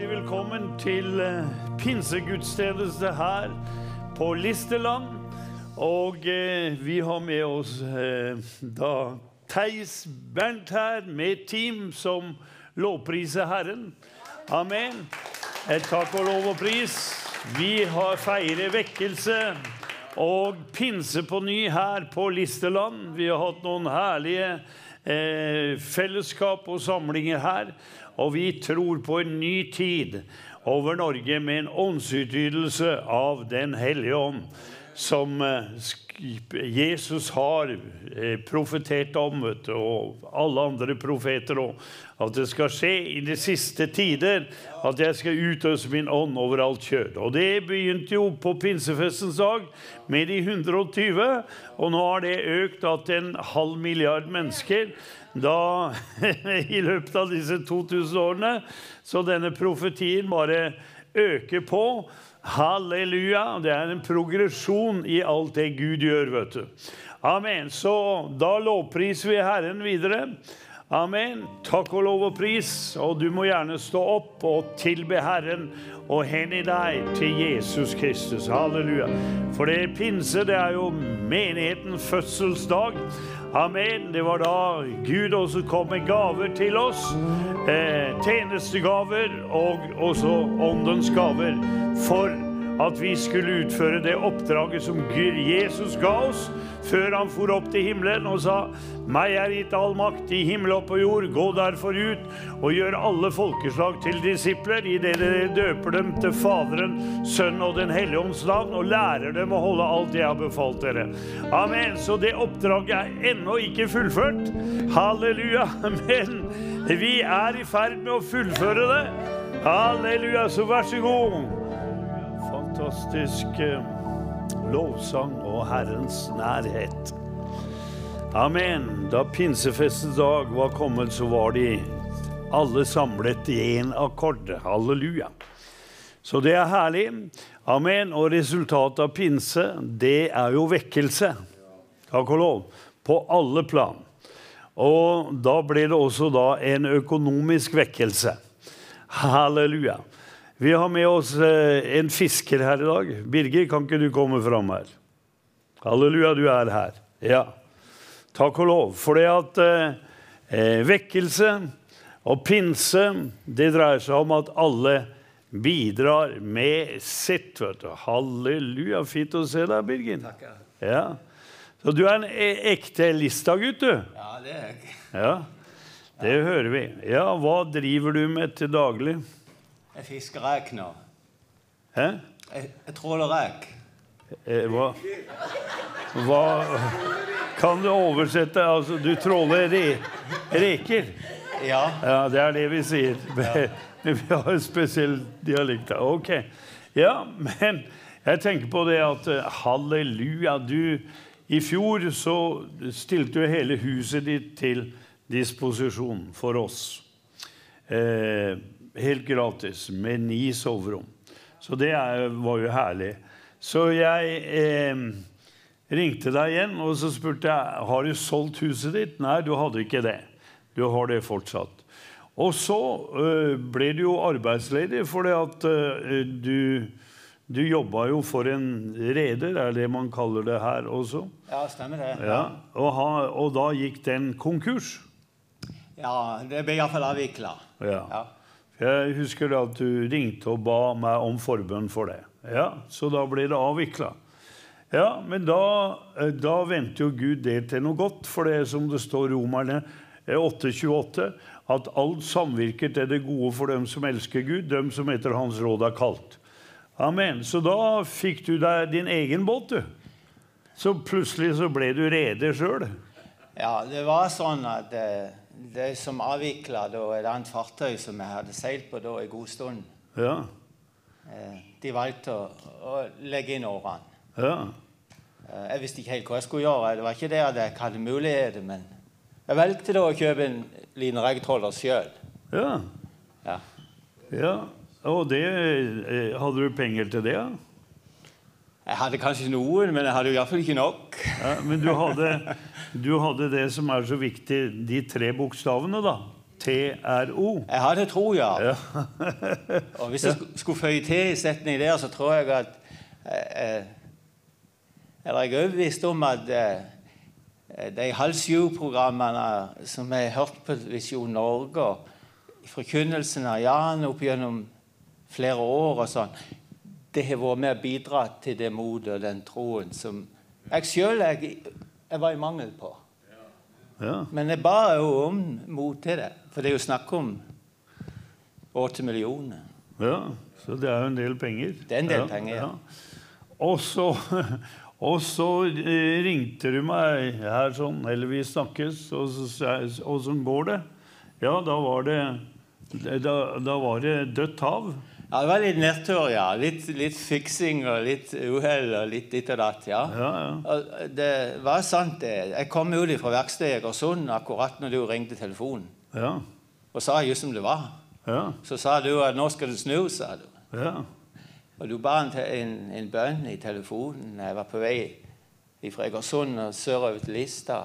Hjertelig velkommen til eh, pinsegudstjeneste her på Listerland. Og eh, vi har med oss eh, da Theis Bernt her med team som lovpriser Herren. Amen. Et takk og lov og pris. Vi har feiret vekkelse og pinse på ny her på Listerland. Vi har hatt noen herlige eh, fellesskap og samlinger her. Og vi tror på en ny tid over Norge med en åndsutgytelse av Den hellige ånd, som eh, Jesus har eh, profetert om, du, og alle andre profeter òg. At det skal skje i de siste tider, at jeg skal utøse min ånd over alt kjød. Og det begynte jo på pinsefestens dag med de 120, og nå har det økt til en halv milliard mennesker da, i løpet av disse 2000 årene. Så denne profetien bare øker på. Halleluja. Det er en progresjon i alt det Gud gjør, vet du. Amen. Så da lovpriser vi Herren videre. Amen. Takk og lov og pris. Og du må gjerne stå opp og tilbe Herren og hengi deg til Jesus Kristus. Halleluja. For det pinse, det er jo menigheten fødselsdag. Amen. Det var da Gud også kom med gaver til oss. Eh, tjenestegaver og også åndens gaver. For at vi skulle utføre det oppdraget som Jesus ga oss før han for opp til himmelen og sa meg er gitt all makt i himmel og på jord. Gå derfor ut og gjør alle folkeslag til disipler i det dere døper dem til Faderen, Sønnen og Den hellige ånds navn og lærer dem å holde alt jeg har befalt dere. Amen. Så det oppdraget er ennå ikke fullført. Halleluja. Men vi er i ferd med å fullføre det. Halleluja. Så vær så god fantastisk eh, lovsang og Herrens nærhet. Amen. Da pinsefestens dag var kommet, så var de alle samlet i én akkord. Halleluja. Så det er herlig. Amen. Og resultatet av pinse, det er jo vekkelse. Takk og lov. På alle plan. Og da ble det også da en økonomisk vekkelse. Halleluja. Vi har med oss eh, en fisker her i dag. Birger, kan ikke du komme fram her? Halleluja, du er her. Ja. Takk og lov. For det at eh, eh, vekkelse og pinse, det dreier seg om at alle bidrar med sitt. vet du. Halleluja. Fint å se deg, Birger. Ja. Så du er en e- ekte Lista-gutt, du. Ja, det er jeg. Ja. Det hører vi. Ja, hva driver du med til daglig? Jeg fisker rek nå. Hæ? Jeg, jeg tråler rek. Eh, hva, hva Kan du oversette Altså, du tråler re, reker? Ja. Ja, det er det vi sier. Men vi har en spesiell dialekt. Ok. Ja, men jeg tenker på det at eh, halleluja, du I fjor så stilte du hele huset ditt til disposisjon for oss. Eh, helt gratis, med ni soverom. Så det er, var jo herlig. Så jeg eh, ringte deg igjen og så spurte jeg, har du solgt huset ditt. Nei, du hadde ikke det. Du har det fortsatt. Og så eh, ble du jo arbeidsledig fordi at eh, du, du jobba jo for en reder, er det man kaller det her også. ja, stemmer det. Ja, og, ha, og da gikk den konkurs. Ja, det ble iallfall avvikla. Ja. Ja. Jeg husker at du ringte og ba meg om forbønn for det. Ja, Så da ble det avvikla. Ja, men da, eh, da venter jo Gud det til noe godt, for det som det står i Romerne eh, 8,28, at alt samvirker til det gode for dem som elsker Gud, dem som etter Hans råd er kalt. Amen. Så da fikk du deg din egen båt, du. Så plutselig så ble du reder sjøl. ja, det var sånn at eh, de som avvikla et annet fartøy som jeg hadde seilt på da en god stund, Ja. eh, de valgte å, å legge inn årene. Ja. Eh, jeg visste ikke helt hva jeg skulle gjøre. Det var ikke det at jeg hadde muligheter, men jeg valgte da å kjøpe en liten reggtråler sjøl. Ja. Ja. ja. Og det eh, Hadde du penger til det? Ja? Jeg hadde kanskje noen, men jeg hadde iallfall ikke nok. Ja, men du hadde, du hadde det som er så viktig, de tre bokstavene, da. T-R-O. Jeg hadde tro, ja. Ja. Og hvis jeg sk- skulle føye til i setning der, så tror jeg at eh, eh, Eller jeg er overbevist om at eh, de halv sju-programmene som jeg har hørt på Visjon Norge, og forkynnelsen av Jan opp gjennom flere år og sånn, det har vært med å bidra til det motet og den troen som jeg sjøl jeg, jeg var i mangel på. Ja. Men jeg ba jo om mot til det. For det er jo snakk om åtte millioner. ja. Så det er jo en del penger. Det er en del ja, penger, ja. Og så, og så eh, ringte du meg her sånn, eller vi snakkes, og så åssen går det? Ja, da var det da, da var det dødt hav. Ja, Det var litt nedtur, ja. Litt, litt fiksing og litt uhell og litt ditt og datt. ja. Ja, ja. Det var sant, det. Jeg kom ut fra verkstedet i Egersund akkurat når du ringte telefonen. Ja. Og sa just som det var. Ja. Så sa du at 'nå skal du snu', sa du. ja. Og du ba en, en, en bønn i telefonen. Jeg var på vei fra Egersund og sørover til Lista.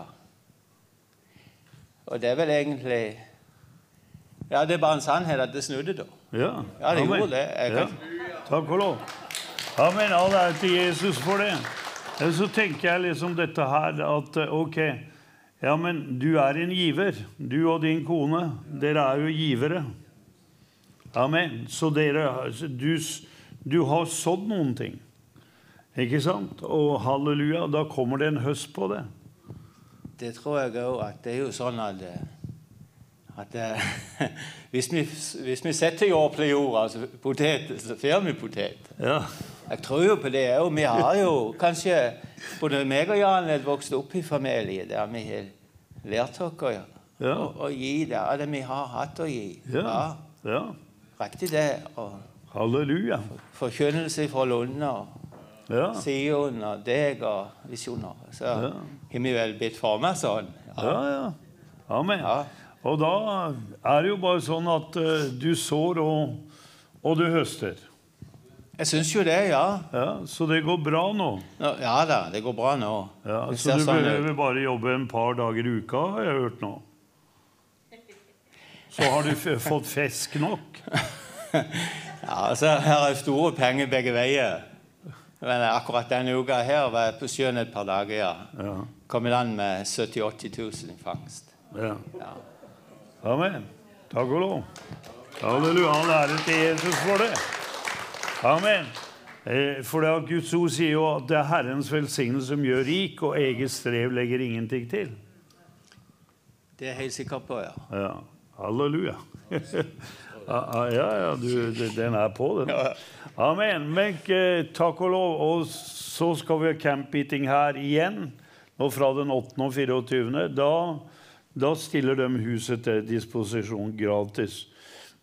Og det er vel egentlig Ja, det er bare en sannhet at det snudde da. Ja, Ja, det Amen. gjorde det. Jeg Ja. Takk og lov. Amen. All ære til Jesus for det. Så tenker jeg liksom dette her at eh, ok, ja, men du er en giver. Du og din kone, dere er jo givere. Amen. Så dere, du, du har sådd noen ting. Ikke sant? Og halleluja, da kommer det en høst på det. Det tror jeg òg at det er jo sånn at, eh, at eh, hvis, vi, hvis vi setter jord på jorda, altså potet, så får vi potet. Ja. Jeg tror jo på det òg. Vi har jo kanskje Både meg og Jan er vokst opp i familie der vi har lært oss å, Ja. å, gi det av det vi har hatt å gi. Ja. ja. Riktig det. Og Halleluja. forkynnelse fra Lunde og Ja. Sion og deg og visjoner. Så har vi vel blitt forma sånn. Ja, ja. Amen. Ja. Og da er det jo bare sånn at eh, du sår og, og du høster. Jeg syns jo det, ja. Ja, så det går bra nå. Ja da, det går bra nå. Ja, så du sånn ut. behøver bare jobbe en par dager i uka, har jeg hørt nå. Så har du fått fisk nok. Ja, altså, Her er store penger begge veier. Men akkurat denne uka her var jeg på sjøen et par dager. ja. Ja. Kom i land med 70 000-80 000 i fangst. ja. Ja. Amen. Takk og lov. Halleluja. All ære til Jesus for det. Amen. Eh, For det at Guds ord sier jo at det er Herrens velsignelse som gjør rik, og eget strev legger ingenting til. Det er helt sikker på, ja. Ja. Halleluja. ja, ja, ja du, den er på, den. Amen. Men eh, takk og lov. Og så skal vi ha campeeating her igjen, nå fra den 8. og 24. Da, da stiller de huset til disposisjon gratis.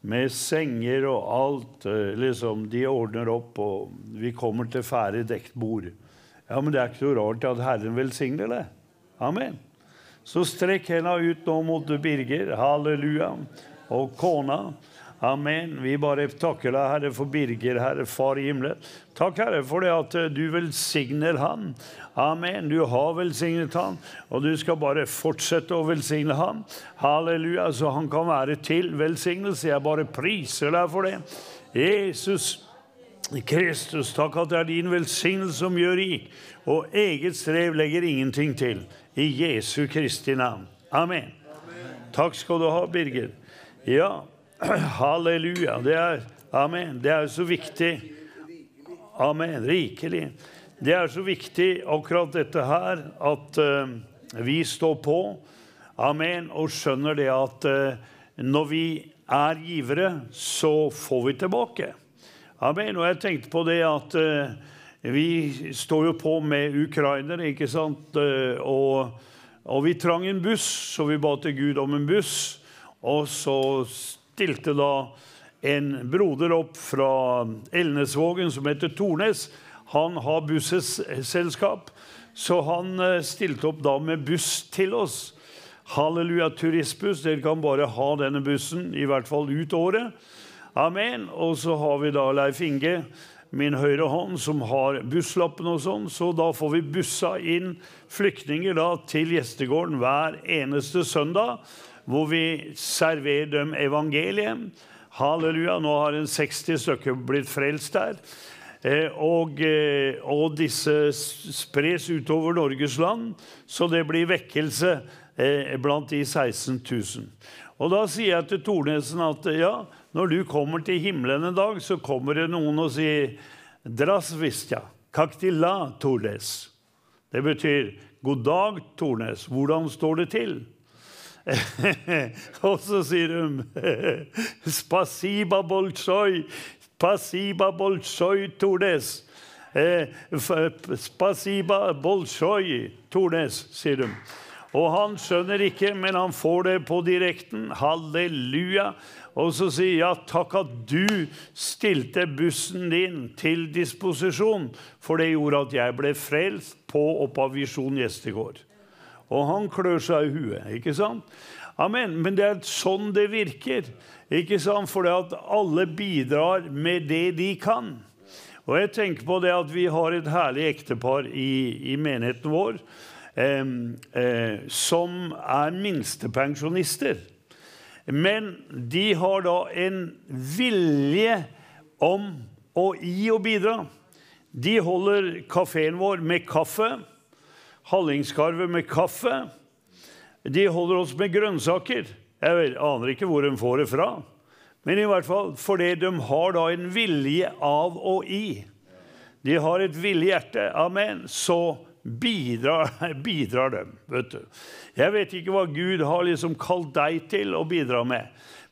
Med senger og alt. eh, liksom, De ordner opp, og vi kommer til ferdig dekt bord. Ja, Men det er ikke så rart at Herren velsigner det. Amen. Så strekk henda ut nå mot Birger. Halleluja. Og kona. Amen. Vi bare takker deg, Herre, for Birger, Herre, Far i himmelen. Takk, Herre, for det at du velsigner han. Amen. Du har velsignet han, og du skal bare fortsette å velsigne han. Halleluja, så han kan være til velsignelse. Jeg bare priser deg for det. Jesus. Kristus, takk at det er din velsignelse som gjør rik, og eget strev legger ingenting til. I Jesu Kristi navn. Amen. Takk skal du ha, Birger. Ja, halleluja. Det er, amen. Det er så viktig. Amen. Rikelig. Det er så viktig akkurat dette her, at uh, vi står på. Amen. Og skjønner det at uh, når vi er givere, så får vi tilbake. Amen. Og jeg tenkte på det at uh, vi står jo på med ukrainere, ikke sant? Og, og vi trang en buss, så vi ba til Gud om en buss. Og så stilte da en broder opp fra Elnesvågen som heter Tornes. Han har busselskap, så han eh, stilte opp da med buss til oss. Halleluja, turistbuss. Dere kan bare ha denne bussen, i hvert fall ut året. Amen. Og så har vi da Leif Inge, min høyre hånd, som har busslappen og sånn. Så da får vi bussa inn flyktninger da til gjestegården hver eneste søndag. hvor vi serverer dem evangeliet. Halleluja. Nå har en 60 stykker blitt frelst der. Eh, og, eh, og, disse spres utover Norges land, så det blir vekkelse eh, blant de 16 000. Og da sier jeg til Tornesen at ja, når du kommer til himmelen en dag, så kommer det noen og sier Dras vistja, kaktila, Tornes. Det betyr god dag, Tornes. Hvordan står det til? og så sier hun Spasiba bolsjoj, spasiba bolsjoj, Tornes. Eh, spasiba bolsjoj, Tornes, sier de. Og han skjønner ikke, men han får det på direkten. Halleluja. Og så sier ja, takk at du stilte bussen din til disposisjon, for det gjorde at jeg ble frelst på Oppa Visjon gjestegård. Og han klør seg i huet, ikke sant? Amen. Men det er sånn det virker. Ikke sant? For alle bidrar med det de kan. Og jeg tenker på det at vi har et herlig ektepar i, i menigheten vår eh, som er minstepensjonister. Men de har da en vilje om å gi og bidra. De holder kafeen vår med kaffe, Hallingskarvet med kaffe. De holder oss med grønnsaker. Jeg aner ikke hvor de får det fra. Men i hvert fall fordi de har da en vilje av og i. De har et villig hjerte. Amen. Så bidrar, bidrar de, vet du. Jeg vet ikke hva Gud har liksom kalt deg til å bidra med.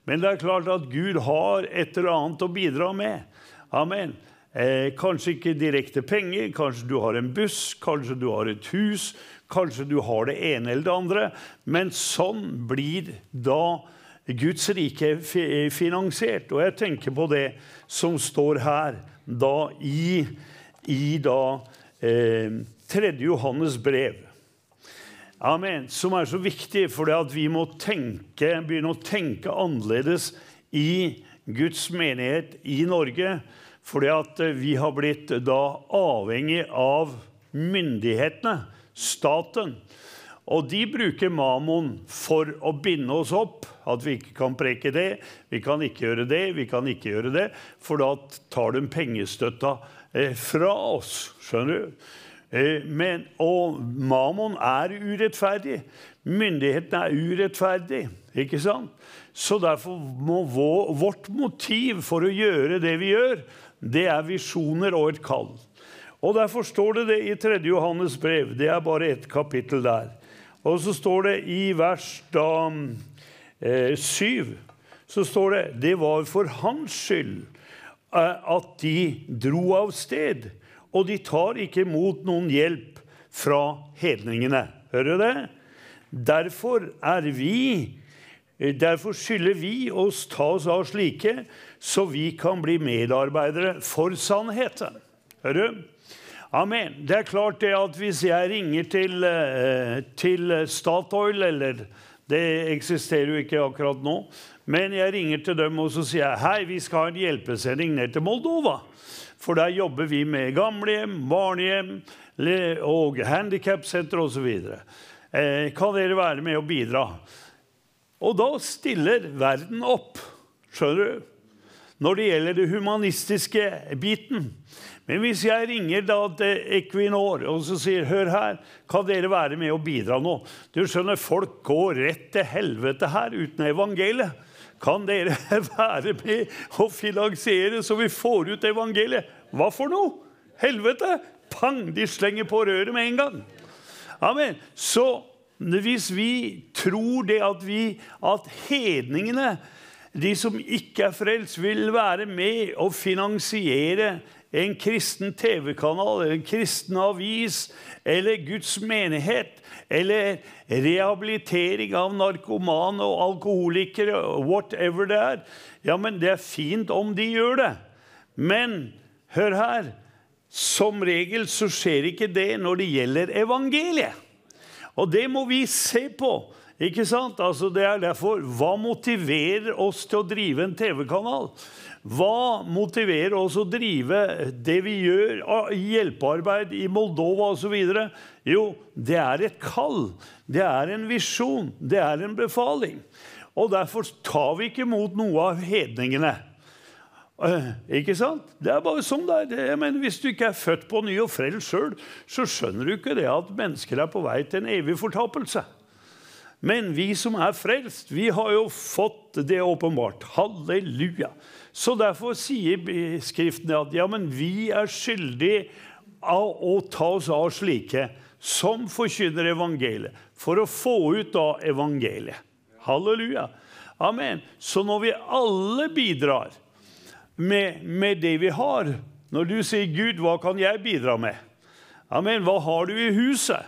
Men det er klart at Gud har et eller annet å bidra med. Amen. Eh, kanskje ikke direkte penger, kanskje du har en buss, kanskje du har et hus, kanskje du har det ene eller det andre. Men sånn blir da Guds rike finansiert. Og jeg tenker på det som står her da i, i da eh, 3. Johannes brev. Amen. Som er så viktig, fordi at vi må tenke, begynne å tenke annerledes i Guds menighet i Norge. Fordi at vi har blitt da avhengig av myndighetene, staten. Og de bruker Mammon for å binde oss opp. At vi ikke kan preke det, vi kan ikke gjøre det, vi kan ikke gjøre det. For da tar de pengestøtta eh, fra oss. Skjønner du? Eh, men, og Mammon er urettferdig. Myndighetene er urettferdig. Ikke sant? Så derfor må vårt motiv for å gjøre det vi gjør, det er visjoner og et kall. Og Derfor står det det i 3. Johannes brev. Det er bare ett kapittel der. Og så står det i vers da, eh, 7 så står det det var for hans skyld eh, at de dro av sted og de tar ikke imot noen hjelp fra hedningene. Hører du det? Derfor er vi Derfor skylder vi oss ta oss av slike, så vi kan bli medarbeidere for sannheten. Hører du? Amen. Det er klart det at hvis jeg ringer til, eh, til Statoil, eller det eksisterer jo ikke akkurat nå, men jeg ringer til dem og så sier jeg, hei, vi skal ha en hjelpesending ned til Moldova. For der jobber vi med gamlehjem, barnehjem og handikapsenter osv. Eh, kan dere være med og bidra? Og da stiller verden opp, skjønner du, når det gjelder det humanistiske biten. Men hvis jeg ringer da til Equinor og så sier hør her, kan dere være med og bidra nå? Du skjønner, Folk går rett til helvete her uten evangeliet. Kan dere være med og finansiere så vi får ut evangeliet? Hva for noe? Helvete! Pang! De slenger på røret med en gang. Amen. Så hvis vi tror det at, vi, at hedningene, de som ikke er frelst, vil være med og finansiere en kristen TV-kanal, en kristen avis eller Guds menighet, eller rehabilitering av narkomane og alkoholikere, whatever det er. Ja, men det er fint om de gjør det. Men hør her som regel så skjer ikke det når det gjelder evangeliet. Og det må vi se på. Ikke sant? Altså det er derfor, Hva motiverer oss til å drive en TV-kanal? Hva motiverer oss å drive det vi gjør, hjelpearbeid i Moldova osv.? Jo, det er et kall. Det er en visjon. Det er en befaling. Og derfor tar vi ikke imot noe av hedningene. Eh, ikke sant? Det er bare sånn det er. Jeg mener, hvis du ikke er født på ny og frelst sjøl, så skjønner du ikke det at mennesker er på vei til en evig fortapelse. Men vi som er frelst, vi har jo fått det åpenbart. Halleluja. Så derfor sier Skriften at ja, men vi er skyldige av å ta oss av slike som forkynner evangeliet, for å få ut av evangeliet. Halleluja. Amen. Så når vi alle bidrar med, med det vi har Når du sier 'Gud, hva kan jeg bidra med?' Amen. Hva har du i huset?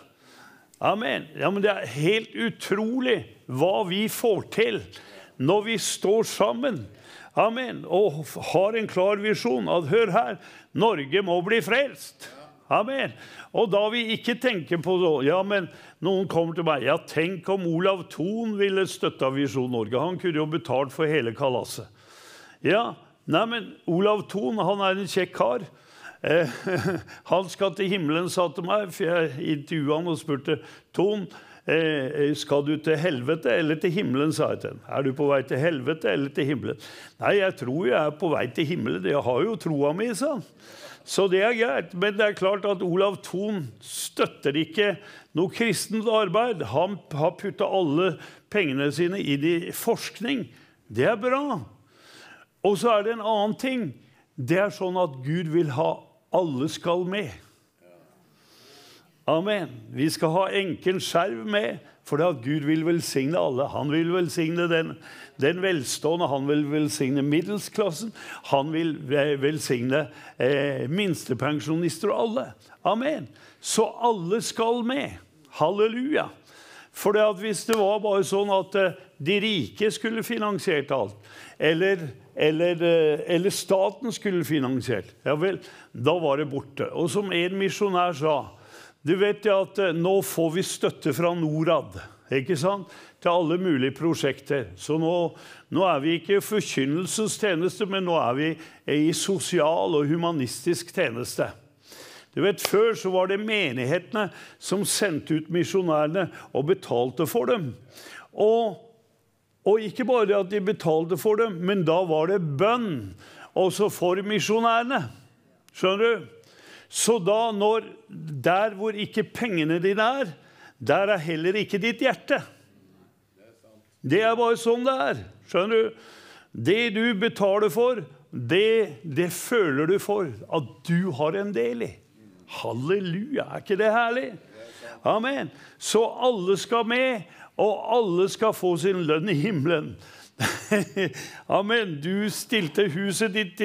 Amen. Ja, men Det er helt utrolig hva vi får til når vi står sammen. Amen. Og har en klar visjon at hør her, Norge må bli frelst. Amen. Og da vi ikke tenker på så, ja, men Noen kommer til meg ja, tenk om Olav Thon ville støtta Visjon Norge. Han kunne jo betalt for hele kalaset. Ja, nei, men Olav Thon han er en kjekk kar. Eh, han skal til himmelen, sa til meg, for jeg intervjua han og spurte eh, skal du til helvete eller til himmelen, sa jeg til ham. Er du på vei til helvete eller til himmelen? Nei, jeg tror jeg er på vei til himmelen. Jeg har jo troa mi, sa han. Så det er greit. Men det er klart at Olav Thon støtter ikke noe kristent arbeid. Han har putta alle pengene sine inn i forskning. Det er bra. Og så er det en annen ting. Det er sånn at Gud vil ha alle skal med. Amen. Vi skal ha enken skjerv med, for det at Gud vil velsigne alle. Han vil velsigne den, den velstående, han vil velsigne middelsklassen. Han vil velsigne eh, minstepensjonister og alle. Amen. Så alle skal med. Halleluja. For det at hvis det var bare sånn at eh, de rike skulle finansiert alt, eller eller, eh, eller, staten skulle finansiert. Ja vel, da var det borte. Og som en misjonær sa Du vet jo at eh, nå får vi støtte fra Norad ikke sant? til alle mulige prosjekter. Så nå, nå er vi ikke forkynnelsens tjeneste, men nå er vi i sosial og humanistisk tjeneste. Du vet, Før så var det menighetene som sendte ut misjonærene og betalte for dem. Og og ikke bare at de betalte for dem, men da var det bønn også for misjonærene. Skjønner du? Så da når Der hvor ikke pengene dine er, der er heller ikke ditt hjerte. Det er bare sånn det er. Skjønner du? Det du betaler for, det, det føler du for at du har en del i. Halleluja! Er ikke det herlig? Amen. Så alle skal med og alle skal få sin lønn i himmelen. Amen. Du stilte huset ditt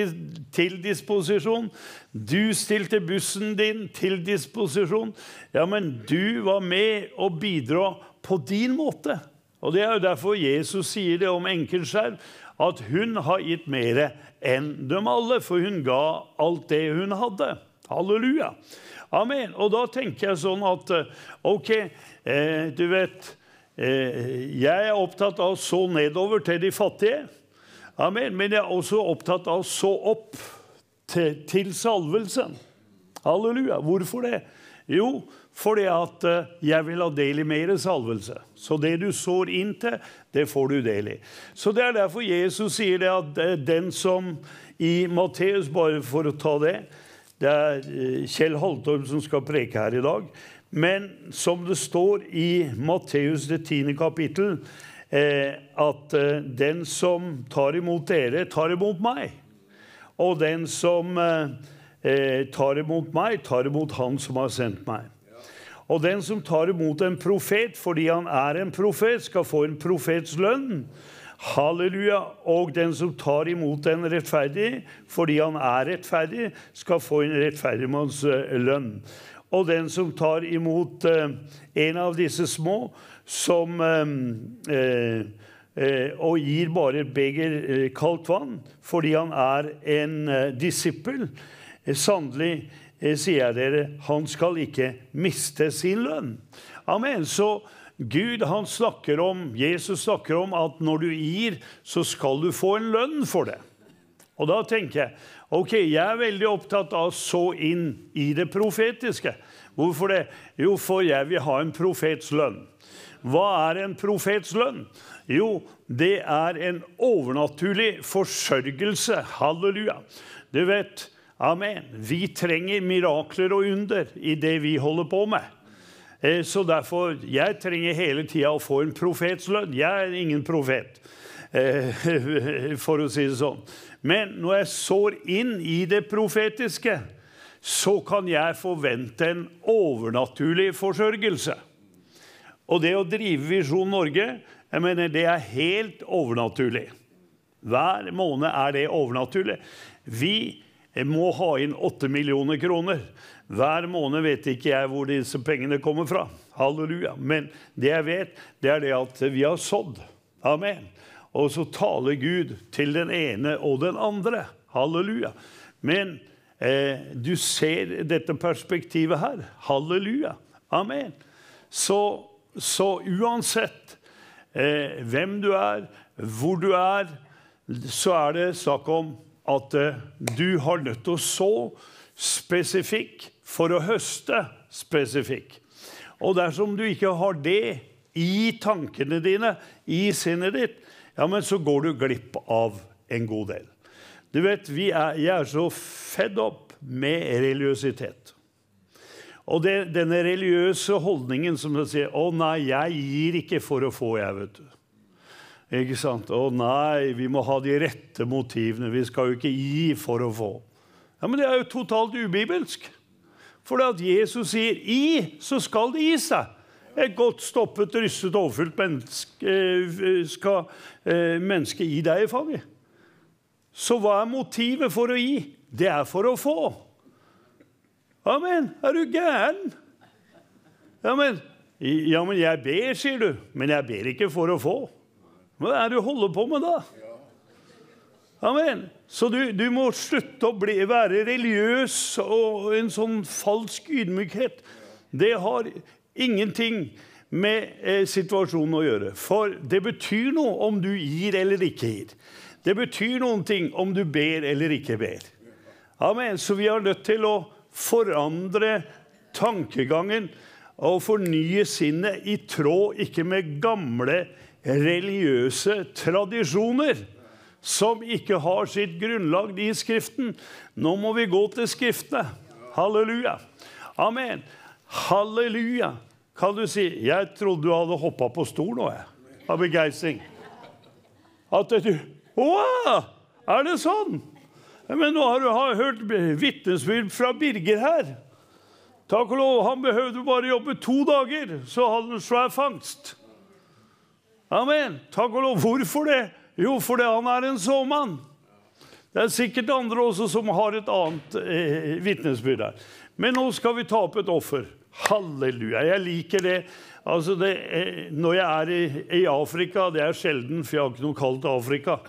til disposisjon. Du stilte bussen din til disposisjon. Ja, men du var med og bidra på din måte. Og Det er jo derfor Jesus sier det om enkeltskjerv, at hun har gitt mer enn dem alle, for hun ga alt det hun hadde. Halleluja. Amen. Og da tenker jeg sånn at OK, eh, du vet Eh, jeg er opptatt av å så nedover til de fattige. Amen. Men jeg er også opptatt av å så opp til, til salvelsen. Halleluja. Hvorfor det? Jo, fordi at eh, jeg vil ha del i mer salvelse. Så det du sår inn til, det får du del i. Så Det er derfor Jesus sier det at eh, den som i Matteus, bare for å ta det Det er Kjell Haltorp som skal preke her i dag. Men som det står i Matteus det tiende kapittel, eh, at eh, den som tar imot dere, tar imot meg. Og den som eh, tar imot meg, tar imot Han som har sendt meg. Og den som tar imot en profet fordi han er en profet, skal få en profets lønn. Halleluja. Og den som tar imot en rettferdig fordi han er rettferdig, skal få en rettferdig manns lønn. Og den som tar imot eh, en av disse små, som eh, eh, og gir bare et beger kaldt vann fordi han er en disippel Sannelig sier jeg dere, han skal ikke miste sin lønn. Amen. Så Gud han snakker om, Jesus snakker om at når du gir, så skal du få en lønn for det. Og da tenker jeg ok, jeg er veldig opptatt av å så inn i det profetiske. Hvorfor det? Jo, for jeg vil ha en profets lønn. Hva er en profets lønn? Jo, det er en overnaturlig forsørgelse. Halleluja. Du vet, amen. Vi trenger mirakler og under i det vi holder på med. Eh, så derfor, Jeg trenger hele tida å få en profets lønn. Jeg er ingen profet, eh, for å si det sånn. Men når jeg sår inn i det profetiske, så kan jeg forvente en overnaturlig forsørgelse. Og det å drive Visjon Norge jeg mener, det er helt overnaturlig. Hver måned er det overnaturlig. Vi må ha inn 8 millioner kroner. Hver måned vet ikke jeg hvor disse pengene kommer fra. Halleluja. Men det jeg vet, det er det at vi har sådd. Amen. Og så taler Gud til den ene og den andre. Halleluja. Men eh, du ser dette perspektivet her. Halleluja. Amen. Så, så uansett eh, hvem du er, hvor du er, så er det snakk om at eh, du har nødt til å så spesifikk for å høste spesifikk. Og dersom du ikke har det i tankene dine, i sinnet ditt, ja, men så går du glipp av en god del. Du vet, er, Jeg er så fedd opp med religiøsitet. Og det, denne religiøse holdningen som sier 'Å nei, jeg gir ikke for å få', jeg, vet du. Ikke sant? 'Å nei, vi må ha de rette motivene. Vi skal jo ikke gi for å få'. Ja, Men det er jo totalt ubibelsk. For at Jesus sier 'i', så skal det gi seg. Et godt stoppet, rystet, overfylt menneske eh, skal menneske mennesket gi deg i fanget. Så hva er motivet for å gi? Det er for å få. Amen. Er du gæren? Ja men, ja, men jeg ber, sier du. Men jeg ber ikke for å få. Hva er det du holder på med da? Amen. Så du, du må slutte å bli, være religiøs og en sånn falsk ydmykhet. Det har ingenting med eh, situasjonen å gjøre. For det betyr noe om du gir eller ikke gir. Det betyr noen ting om du ber eller ikke ber. Amen. Så vi er nødt til å forandre tankegangen og fornye sinnet i tråd ikke med gamle religiøse tradisjoner som ikke har sitt grunnlag i Skriften. Nå må vi gå til Skriftene. Halleluja. Amen. Halleluja. Kan du si 'Jeg trodde du hadde hoppa på stol nå', jeg, av begeistring. At du Å! Er det sånn? Men nå har du hørt vitnesbyrd fra Birger her. Takk og lov, Han behøvde bare jobbe to dager, så hadde han svær fangst. Amen. Takk og lov. Hvorfor det? Jo, fordi han er en såmann. Det er sikkert andre også som har et annet eh, vitnesbyrd her. Men nå skal vi ta opp et offer. Halleluja. Jeg liker det. Altså det eh, når jeg er i, i, Afrika Det er sjelden, for jeg har ikke noe kaldt Afrika.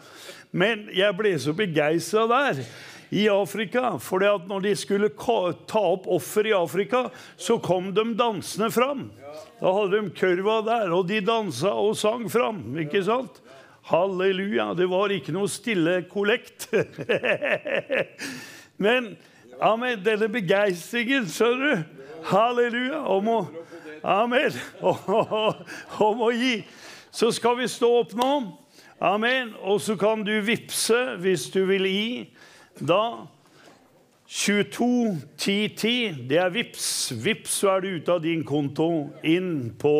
Men jeg ble så begeistra der i Afrika. For når de skulle ta opp offer i Afrika, så kom de dansende fram. Da hadde de kurva der, og de dansa og sang fram. ikke sant? Halleluja. Det var ikke noe stille kollekt. Men ja, med denne begeistringen, skjønner du Halleluja. Om å, amen. Om å gi. Så skal vi stå opp nå. Amen. Og så kan du vippse hvis du vil gi. Da 22 10 10, det er vips. Vips, så er du ute av din konto, inn på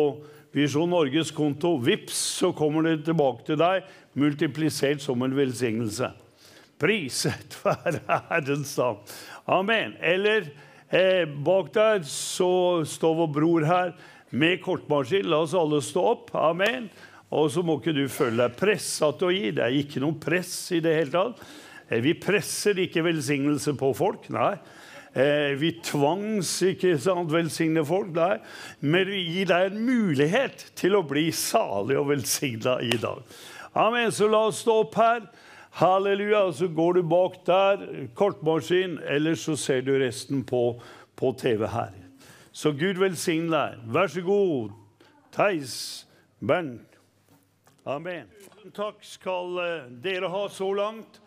Visjon Norges konto. Vips, så kommer det tilbake til deg, multiplisert som en velsignelse. Priset være Herrens navn. Amen. Eller eh, bak der så står vår bror her med kortmaskin. La oss alle stå opp. Amen. Og så må ikke du føle deg pressa til å gi. Det er ikke noe press i det hele tatt. Eh, vi presser ikke velsignelse på folk. Nei. Eh, vi tvangs ikke sant, velsigne folk. Nei. Men vi gir deg en mulighet til å bli salig og velsigna i dag. Amen. Så la oss stå opp her. Halleluja. Og Så går du bak der, kortmaskin, eller så ser du resten på, på TV her. Så Gud velsigne deg. Vær så god, Theis Bernt. Amen. Takk skal eh, dere ha så langt.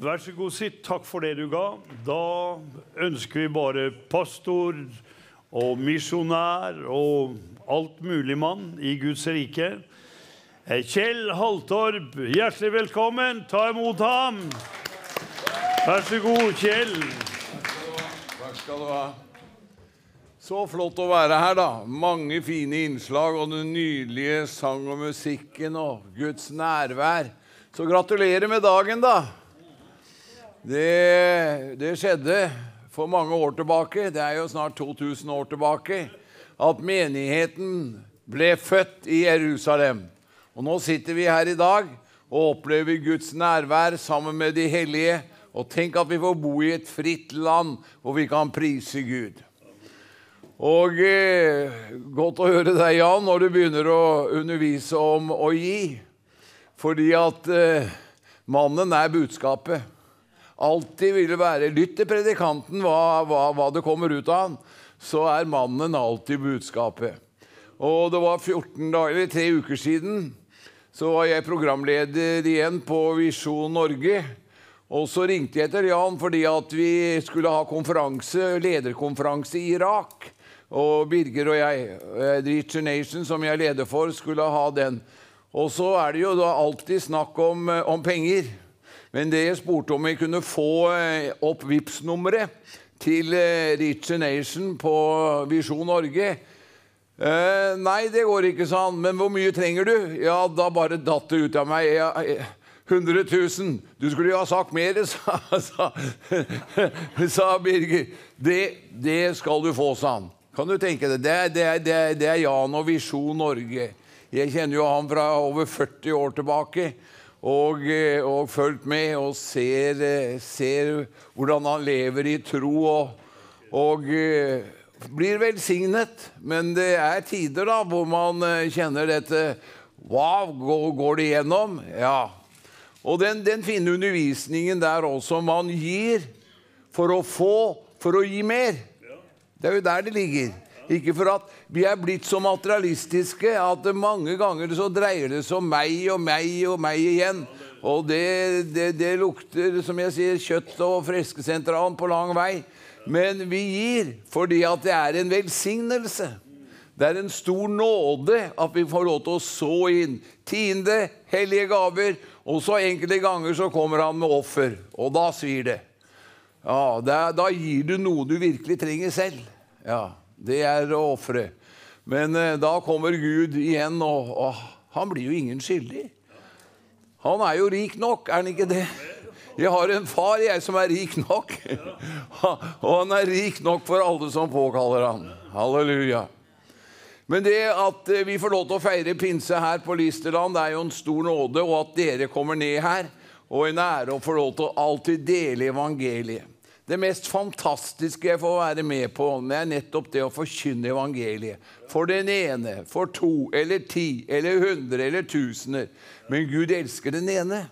Vær så god, sitt. Takk for det du ga. Da ønsker vi bare pastor og misjonær og alt mulig mann i Guds rike. Eh, Kjell Haltorp, hjertelig velkommen. Ta imot ham. Vær så god, Kjell. Takk skal du ha. Så flott å være her, da. Mange fine innslag, og den nydelige sang og musikken og Guds nærvær. Så gratulerer med dagen, da. Det, det skjedde for mange år tilbake, det er jo snart 2000 år tilbake, at menigheten ble født i Jerusalem. Og nå sitter vi her i dag og opplever Guds nærvær sammen med de hellige. Og tenk at vi får bo i et fritt land hvor vi kan prise Gud. Og eh, godt å høre deg, Jan, når du begynner å undervise om å gi. Fordi at eh, mannen er budskapet. Alltid vil være Lytt til predikanten hva, hva, hva det kommer ut av han. Så er mannen alltid budskapet. Og det var 14 dager, eller tre uker siden så var jeg programleder igjen på Visjon Norge. Og så ringte jeg til Jan fordi at vi skulle ha konferanse, lederkonferanse i Irak. Og Birger og jeg, eh, Dreacher Nation, som jeg leder for, skulle ha den. Og så er det jo da alltid snakk om, eh, om penger. Men det jeg spurte om jeg kunne få eh, opp vips nummeret til Richer Nation på Visjon Norge eh, Nei, det går ikke, sa han. Men hvor mye trenger du? Ja, da bare datt det ut av meg. Ja, 100 000. Du skulle jo ha sagt mer, sa, sa, sa Birger. Det, det, skal du få, sa han. Kan du tenke deg? Det, det, det, det er Jan og Visjon Norge. Jeg kjenner jo han fra over 40 år tilbake. Og, og fulgt med og ser, ser, hvordan han lever i tro. Og, og blir velsignet. Men det er tider da hvor man kjenner dette Wow, går det igjennom? Ja. Og den, den fine undervisningen der også man gir for å få, for å gi mer. Det er jo der det ligger. Ikke for at vi er blitt så materialistiske at mange ganger så dreier det seg om meg og meg og meg igjen. Og det, det, det lukter, som jeg sier, kjøtt og freskesentralen på lang vei. Men vi gir fordi at det er en velsignelse. Det er en stor nåde at vi får lov til å så inn tiende, hellige gaver. Og så enkelte ganger så kommer han med offer, og da svir det. Ja, er, Da gir du noe du virkelig trenger selv. Ja, Det er å ofre. Men eh, da kommer Gud igjen, og, og han blir jo ingen skyldig. Han er jo rik nok, er han ikke det? Jeg har en far jeg som er rik nok. og han er rik nok for alle som påkaller han. Halleluja. Men det at eh, vi får lov til å feire pinse her på Listerland, det er jo en stor nåde. Og at dere kommer ned her, og en ære å få lov til å alltid dele evangeliet. Det mest fantastiske jeg får være med på, det er nettopp det å forkynne evangeliet. For den ene, for to eller ti eller hundre eller tusener. Men Gud elsker den ene.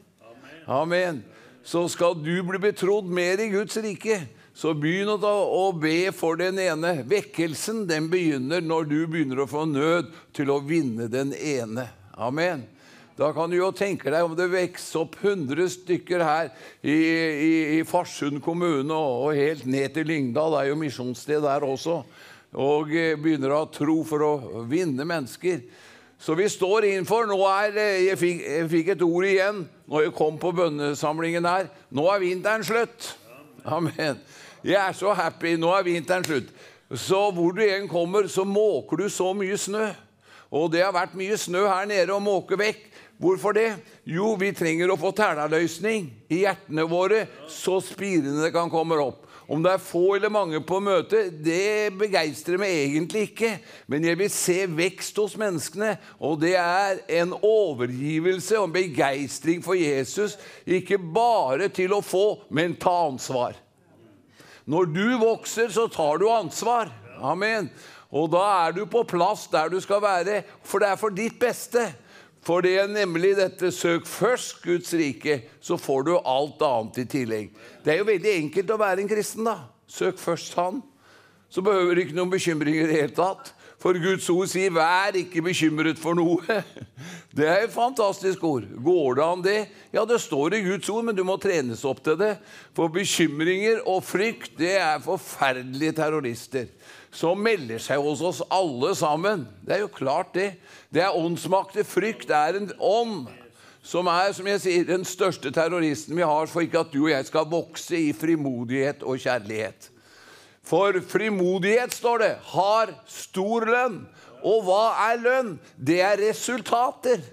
Amen så skal du bli betrodd mer i Guds rike. Så begynn å be for den ene. Vekkelsen den begynner når du begynner å få nød til å vinne den ene. Amen. Da kan du jo tenke deg om det vokser opp 100 stykker her i, i, i Farsund kommune og, og, helt ned til Lyngdal. Det er jo misjonssted der også. Og eh, begynner å ha tro for å vinne mennesker. Så vi står innenfor. Nå er, eh, jeg, fikk, jeg fikk et ord igjen når jeg kom på bønnesamlingen her. Nå er vinteren slutt. Amen. Jeg er så happy. Nå er vinteren slutt. Så hvor du igjen kommer, så måker du så mye snø. Og det har vært mye snø her nede å måke vekk. Hvorfor det? Jo, vi trenger å få tælaløsning i hjertene våre, så spirene kan komme opp. Om det er få eller mange på møtet, det begeistrer meg egentlig ikke. Men jeg vil se vekst hos menneskene, og det er en overgivelse og en begeistring for Jesus. Ikke bare til å få, men ta ansvar. Når du vokser, så tar du ansvar. Amen. Og da er du på plass der du skal være, for det er for ditt beste. For det er nemlig dette søk først Guds rike, så får du alt annet i tillegg. Det er jo veldig enkelt å være en kristen, da. Søk først Han. Så behøver du ikke noen bekymringer i det hele tatt. For Guds ord sier 'vær ikke bekymret for noe'. Det er et fantastisk ord. Går det an, det? Ja, det står i Guds ord, men du må trenes opp til det. For bekymringer og frykt, det er forferdelige terrorister som melder seg hos oss alle sammen. Det er jo klart, det. Det er åndsmakter. Frykt er en ånd som er som jeg sier, den største terroristen vi har for ikke at du og jeg skal vokse i frimodighet og kjærlighet. For frimodighet, står det, har stor lønn. Og hva er lønn? Det er resultater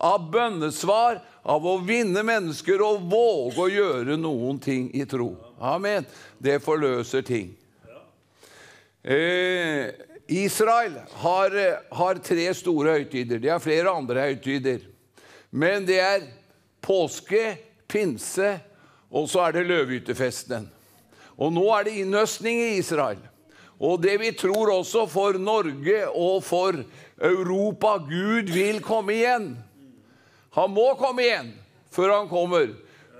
av bønnesvar, av å vinne mennesker og våge å gjøre noen ting i tro. Amen. Det forløser ting. Eh, Israel har, har, tre store høytider. De har flere andre høytider. Men det er påske, pinse, og så er det løvehyttefesten. Og nå er det innhøstning i Israel. Og det vi tror også for Norge og for Europa Gud vil komme igjen. Han må komme igjen før han kommer.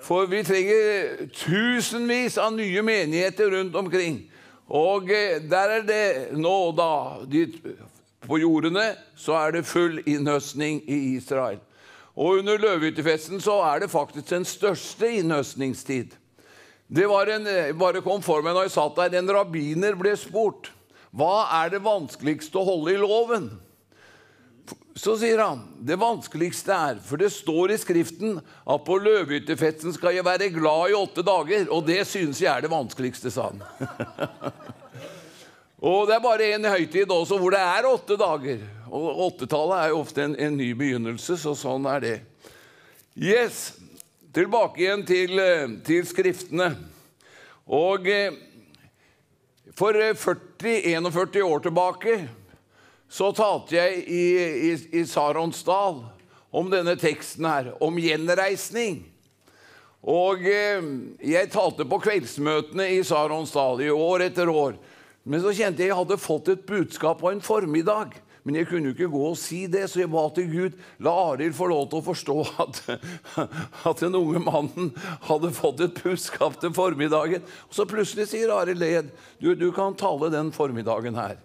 For vi trenger tusenvis av nye menigheter rundt omkring. Og eh, der er det nå, da På jordene så er det full innhøstning i Israel. Og under løvehyttefesten så er det faktisk den største innhøstningstid. Det var en, eh, bare kom for meg når jeg satt der, En rabbiner ble spurt hva er det vanskeligste å holde i loven. Så sier han det vanskeligste er For det står i Skriften at på løvehyttefesten skal jeg være glad i åtte dager. Og det synes jeg er det vanskeligste, sa han. og det er bare én høytid også hvor det er åtte dager. Og åttetallet er jo ofte en, en ny begynnelse, så sånn er det. Yes, tilbake igjen til, eh, til Skriftene. Og eh, for 40-41 eh, år tilbake så talte jeg i, i, i Saronsdal om denne teksten her, om gjenreisning. Og jeg talte på kveldsmøtene i Saronsdal i år etter år. Men så kjente jeg at jeg hadde fått et budskap på en formiddag men jeg kunne jo ikke gå og si det, så jeg ba til Gud la Arild få lov til å forstå at, at den unge mannen hadde fått et budskap til formiddagen. Og så plutselig sier Arild Led du, du kan tale den formiddagen her.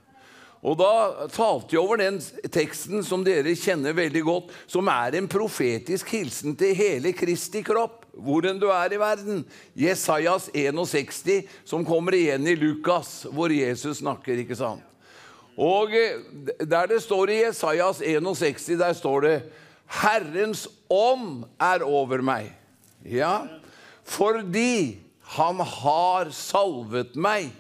Og da talte jeg over den teksten som dere kjenner veldig godt, som er en profetisk hilsen til hele Kristi kropp, hvor enn du er i verden. Jesajas 61, som kommer igjen i Lukas, hvor Jesus snakker. ikke sant? Og eh, der det står i Jesajas 61, der står det 'Herrens ånd er over meg'. Ja, fordi han har salvet meg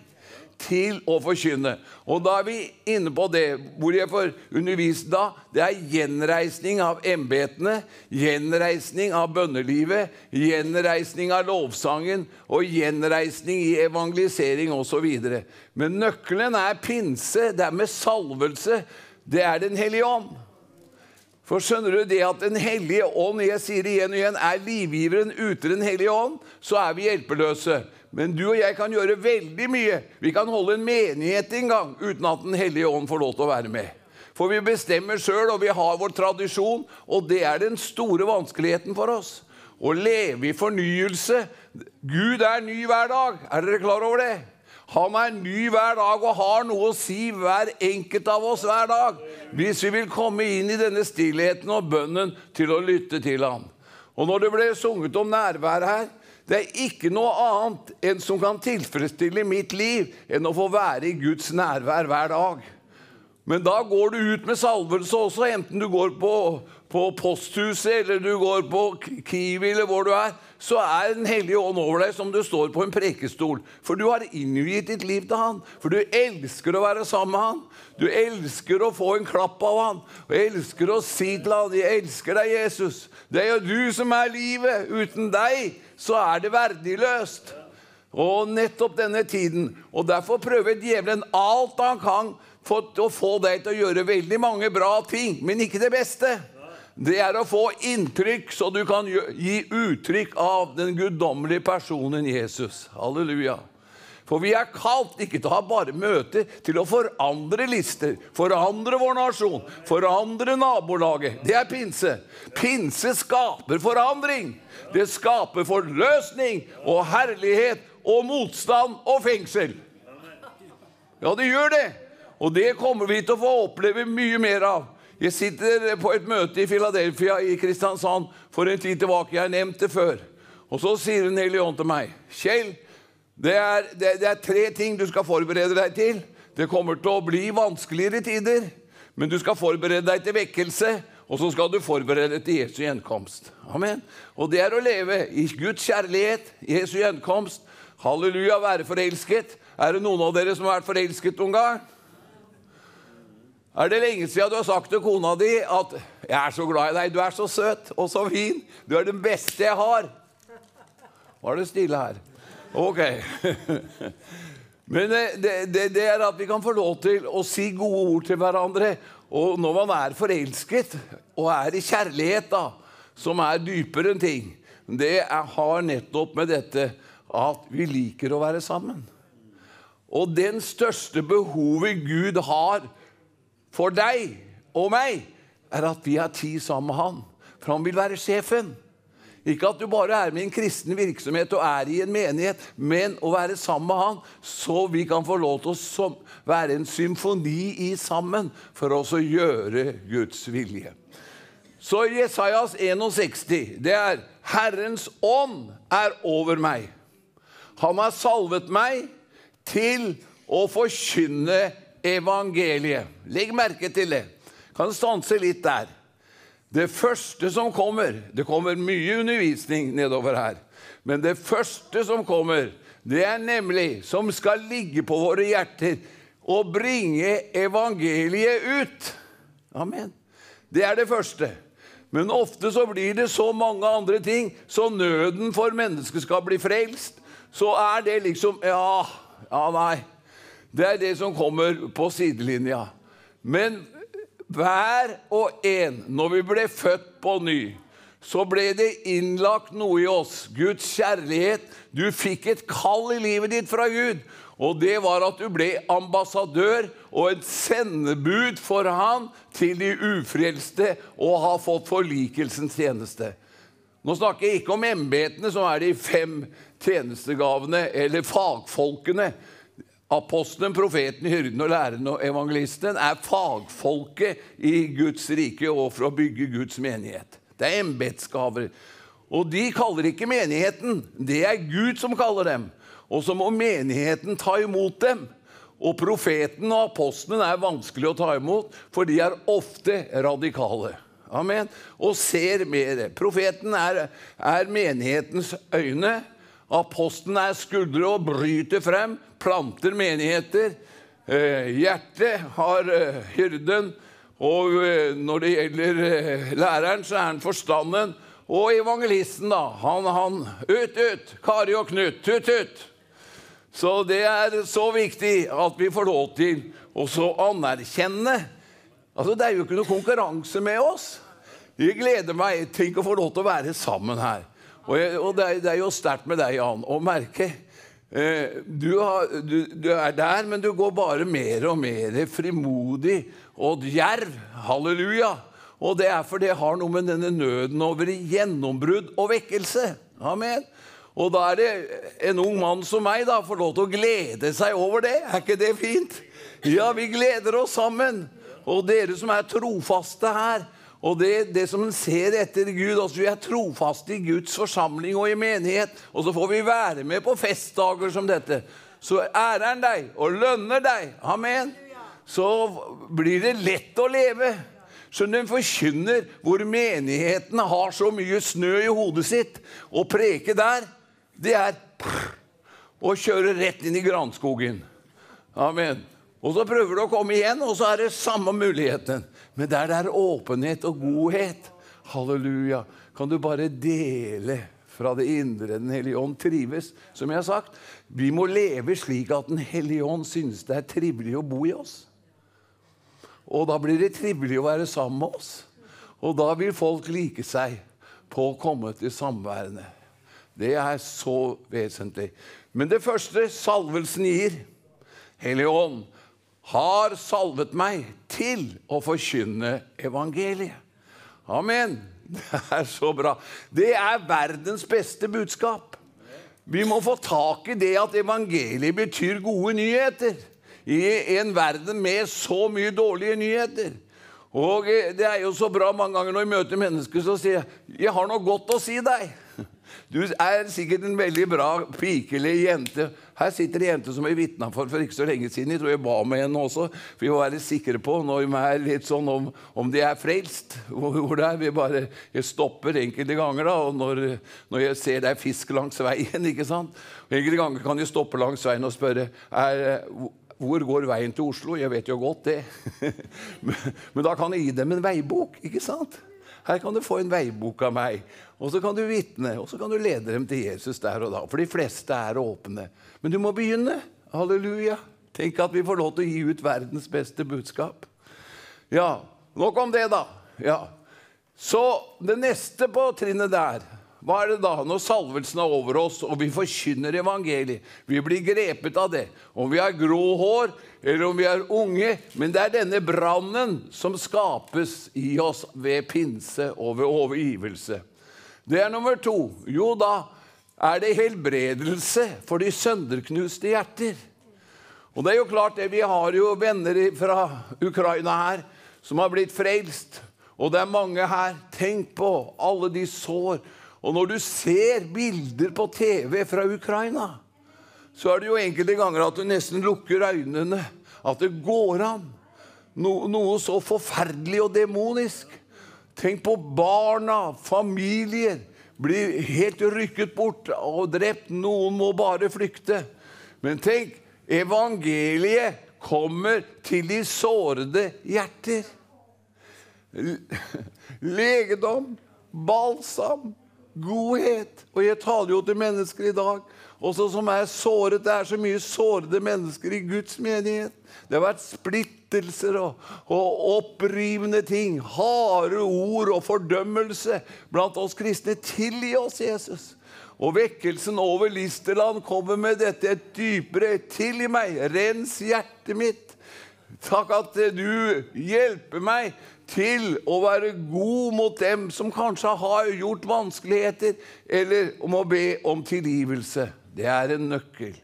til å forkynne. Og da er vi inne på det hvor jeg får undervist da. Det er gjenreisning av embetene, gjenreisning av bønnelivet, gjenreisning av lovsangen og gjenreisning i evangelisering osv. Men nøkkelen er pinse, det er med salvelse. Det er Den hellige ånd. For skjønner du det at Den hellige ånd jeg sier igjen og igjen, er livgiveren uten Den hellige ånd, så er vi hjelpeløse. Men du og jeg kan gjøre veldig mye. Vi kan holde en menighet en gang uten at Den hellige ånd får lov til å være med. For vi bestemmer sjøl, og vi har vår tradisjon, og det er den store vanskeligheten for oss. Å leve i fornyelse. Gud er ny hver dag. Er dere klar over det? Han er ny hver dag og har noe å si hver enkelt av oss hver dag. Hvis vi vil komme inn i denne stillheten og bønnen til å lytte til ham. Og når det ble sunget om nærværet her, det er ikke noe annet enn som kan tilfredsstille mitt liv, enn å få være i Guds nærvær hver dag. Men da går du ut med salvelse også, enten du går på, på posthuset eller du går på Kiwi eller hvor du er. Så er Den hellige ånd over deg som du står på en prekestol. For du har innviet ditt liv til han. For du elsker å være sammen med han. Du elsker å få en klapp av han. Og elsker å si til han 'Jeg elsker deg, Jesus'. Det er jo du som er livet. Uten deg så er det verdiløst. Og nettopp denne tiden. Og derfor prøver djevelen alt han kan for å få deg til å gjøre veldig mange bra ting, men ikke det beste. Det er å få inntrykk, så du kan gi uttrykk av den guddommelige personen Jesus. Halleluja. For vi er kalt ikke til å ha bare møter, til å forandre lister, forandre vår nasjon, forandre nabolaget. Det er pinse. Pinse skaper forandring. Det skaper forløsning og herlighet og motstand og fengsel. Ja, det gjør det. Og det kommer vi til å få oppleve mye mer av. Jeg sitter på et møte i Philadelphia i Kristiansand for en tid tilbake. Jeg har nevnt det før. Og så sier Den hellige ånd til meg, Kjell, det er, det, det er tre ting du skal forberede deg til. Det kommer til å bli vanskeligere tider, men du skal forberede deg til vekkelse. Og så skal du forberede deg til Jesu gjenkomst. Amen. Og det er å leve i Guds kjærlighet, Jesu gjenkomst. Halleluja, være forelsket. Er det noen av dere som har vært forelsket noen gang? Er det lenge siden du har sagt til kona di at 'Jeg er så glad i deg. Du er så søt og så fin. Du er den beste jeg har.' Var det stille her? Ok. Men det, det, det, er at vi kan få lov til å si gode ord til hverandre. Og når man er forelsket og er i kjærlighet, da, som er dypere enn ting, det er, har nettopp med dette at vi liker å være sammen. Og den største behovet Gud har for deg og meg, er at vi har tid sammen med Han. For han vil være sjefen. Ikke at du bare er med i en kristen virksomhet og er i en menighet, men å være sammen med Han, så vi kan få lov til å være en symfoni i sammen for oss å gjøre Guds vilje. Så Jesajas 61, det er 'Herrens ånd er over meg'. Han har salvet meg til å forkynne evangeliet. Legg merke til det. Kan stanse litt der. Det første som kommer Det kommer mye undervisning nedover her. Men det første som kommer, det er nemlig som skal ligge på våre hjerter, å bringe evangeliet ut. Amen. Det er det første. Men ofte så blir det så mange andre ting, så nøden for mennesket skal bli frelst, så er det liksom Ja, ja, nei. Det er det som kommer på sidelinja. Men hver og en, når vi ble født på ny, så ble det innlagt noe i oss. Guds kjærlighet. Du fikk et kall i livet ditt fra Gud. Og det var at du ble ambassadør og et sendebud for han til de ufrelste og har fått forlikelsens tjeneste. Nå snakker jeg ikke om embetene, som er de fem tjenestegavene, eller fagfolkene. Apostelen, profeten, hyrden og læreren og evangelisten er fagfolket i Guds rike og for å bygge Guds menighet. Det er embetsgaver. Og de kaller ikke menigheten. Det er Gud som kaller dem. Og så må menigheten ta imot dem. Og profeten og apostelen er vanskelig å ta imot, for de er ofte radikale. Amen. Og ser mer. Profeten er, er menighetens øyne. Apostelen er skuldre og bryter frem, planter menigheter. Eh, hjertet har eh, hyrden, og eh, når det gjelder læreren, så er han forstanden. Og evangelisten, da. Han, han. Ut, ut! Kari og Knut, tut, tut! Så det er så viktig at vi får lov til å anerkjenne Altså, Det er jo ikke noe konkurranse med oss. Jeg gleder meg. Tenk å få lov til å være sammen her. Og, jeg, og det, er, det, er, jo sterkt med deg, Jan, å merke. Eh, du, har, du, du, er der, men du går bare mer og mer frimodig og djerv. Halleluja. Og det er fordi det har noe med denne nøden over gjennombrudd og vekkelse. Amen. Og da er det en ung mann som meg da, får lov til å glede seg over det. Er ikke det fint? Ja, vi gleder oss sammen. Og dere som er trofaste her, og det, det som en ser etter Gud altså Vi er trofaste i Guds forsamling og i menighet. Og så får vi være med på festdager som dette. Så ærer han deg og lønner deg. Amen. Så blir det lett å leve. Skjønner den forkynner hvor menigheten har så mye snø i hodet sitt, og preke der, det er å kjøre rett inn i granskogen. Amen. Og så prøver du å komme igjen, og så er det samme muligheten. Men der det er åpenhet og godhet, halleluja, kan du bare dele fra det indre. Den hellige ånd trives. Som jeg har sagt, vi må leve slik at Den hellige ånd synes det er trivelig å bo i oss. Og da blir det trivelig å være sammen med oss. Og da vil folk like seg på å komme til samværene. Det er så vesentlig. Men det første salvelsen gir, Hellige Ånd, har salvet meg til å forkynne evangeliet. Amen. Det er så bra. Det er verdens beste budskap. Vi må få tak i det at evangeliet betyr gode nyheter. i en verden med så mye dårlige nyheter. Og eh, det er jo så bra mange ganger når jeg møter mennesker, så sier jeg 'Jeg har noe godt å si deg'. Du er sikkert en veldig bra pike eller jente. Her sitter det jente som jeg vitna for for ikke så lenge siden. Jeg tror jeg ba med henne også, for vi må være sikre på når de er litt sånn om, om de er frelst. Hvor, det er. Vi bare, jeg stopper enkelte ganger da, og når, når jeg ser det er fisk langs veien. ikke sant? Enkelte ganger kan jeg stoppe langs veien og spørre er, hvor går veien til Oslo? Jeg vet jo godt det. men, men da kan jeg gi dem en veibok. ikke sant? Her kan du få en veibok av meg. Og så kan du vitne, og så kan du lede dem til Jesus der og da. For de fleste er åpne. Men du må begynne. Halleluja. Tenk at vi får lov til å gi ut verdens beste budskap. Ja, nok om det, da. Ja. Så det neste på trinnet der hva er det da når salvelsen er over oss, og vi forkynner evangeliet? Vi blir grepet av det. Om vi har grå hår, eller om vi er unge. Men det er denne brannen som skapes i oss ved pinse og ved overgivelse. Det er nummer to. Jo, da er det helbredelse for de sønderknuste hjerter. Og det er jo klart det, Vi har jo venner fra Ukraina her som har blitt frelst. Og det er mange her. Tenk på alle de sår og når du ser bilder på TV fra Ukraina, så er det jo enkelte ganger at du nesten lukker øynene. At det går an. No, noe så forferdelig og demonisk. Tenk på barna, familier. Blir helt rykket bort og drept. Noen må bare flykte. Men tenk, evangeliet kommer til de sårede hjerter. Legedom, balsam, godhet. Og jeg taler jo til mennesker i dag også som er såret. Det er så mye sårede mennesker i Guds menighet. Det har vært splittelser og, og opprivende ting. Harde ord og fordømmelse blant oss kristne. Tilgi oss, Jesus. Og vekkelsen over Listerland kommer med dette et dypere Tilgi meg, rens hjertet mitt. Takk at du hjelper meg til å være god mot dem som kanskje har gjort vanskeligheter, eller om å be om tilgivelse. Det er en nøkkel.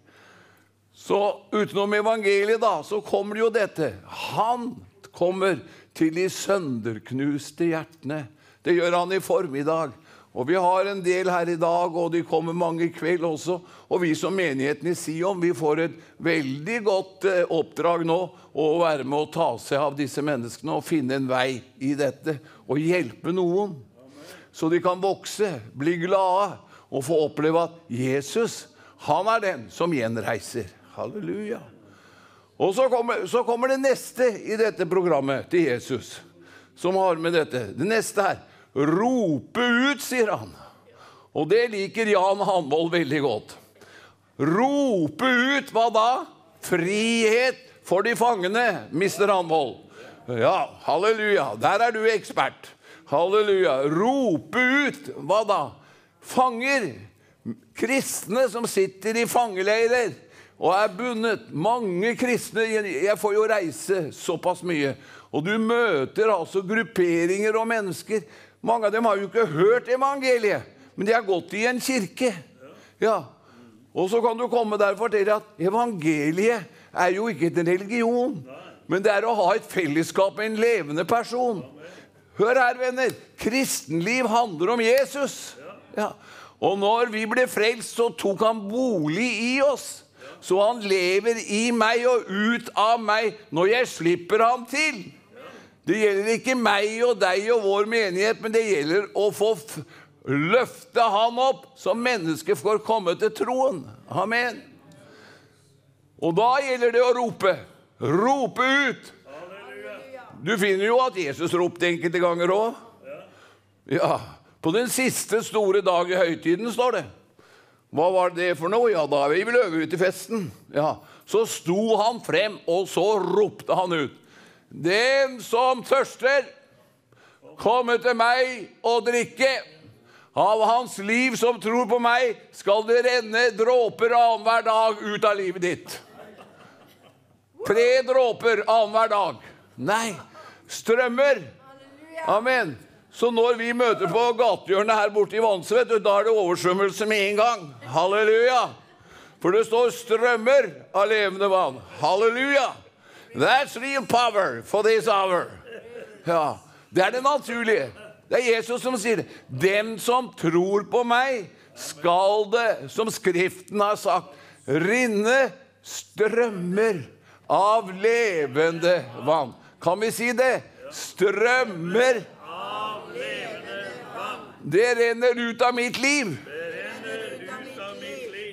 Så utenom evangeliet, da, så kommer jo dette. Han kommer til de sønderknuste hjertene. Det gjør han i formiddag. Og Vi har en del her i dag, og de kommer mange i kveld også. Og vi som menigheten i Sion vi får et veldig godt eh, oppdrag nå å være med å ta seg av disse menneskene og finne en vei i dette. Og hjelpe noen, så de kan vokse, bli glade og få oppleve at Jesus han er den som gjenreiser. Halleluja. Og så kommer, så kommer det neste i dette programmet til Jesus, som har med dette. Det neste her Rope ut, sier han. Og det liker Jan Hanvold veldig godt. Rope ut hva da? Frihet for de fangene, mister Hanvold. Ja, halleluja. Der er du ekspert. Halleluja. Rope ut hva da? Fanger. Kristne som sitter i fangeleirer og er bundet. Mange kristne Jeg får jo reise såpass mye. Og du møter altså grupperinger og mennesker mange av dem har jo ikke hørt evangeliet, men de har gått i en kirke. Ja. Og så kan du komme der og fortelle at evangeliet er jo ikke en religion, men det er å ha et fellesskap med en levende person. Hør her, venner. Kristenliv handler om Jesus. Ja. Og når vi ble frelst, så tok han bolig i oss. Så han lever i meg og ut av meg når jeg slipper ham til. Det gjelder ikke meg og deg og vår menighet, men det gjelder å få løfte han opp, så mennesket får komme til troen. Amen. Og da gjelder det å rope. Rope ut. Du finner jo at Jesus ropte enkelte ganger òg. Ja. På den siste store dag i høytiden, står det. Hva var det for noe? Ja, da er vi vel over ut i festen. Ja. Så sto han frem, og så ropte han ut. Den som tørster, komme til meg og drikke. Av hans liv som tror på meg, skal det renne dråper annenhver dag ut av livet ditt. Tre dråper annenhver dag. Nei, strømmer. Amen. Så når vi møter på gatehjørnet her borte i Vanse, da er det oversvømmelse med en gang. Halleluja. For det står strømmer av levende vann. Halleluja! That's real power for this hour. Ja, Det er det naturlige. Det er Jesus som sier det. Dem som tror på meg, skal det, som Skriften har sagt, rinne strømmer av levende vann. Kan vi si det? Strømmer av levende vann. Det renner ut av mitt liv.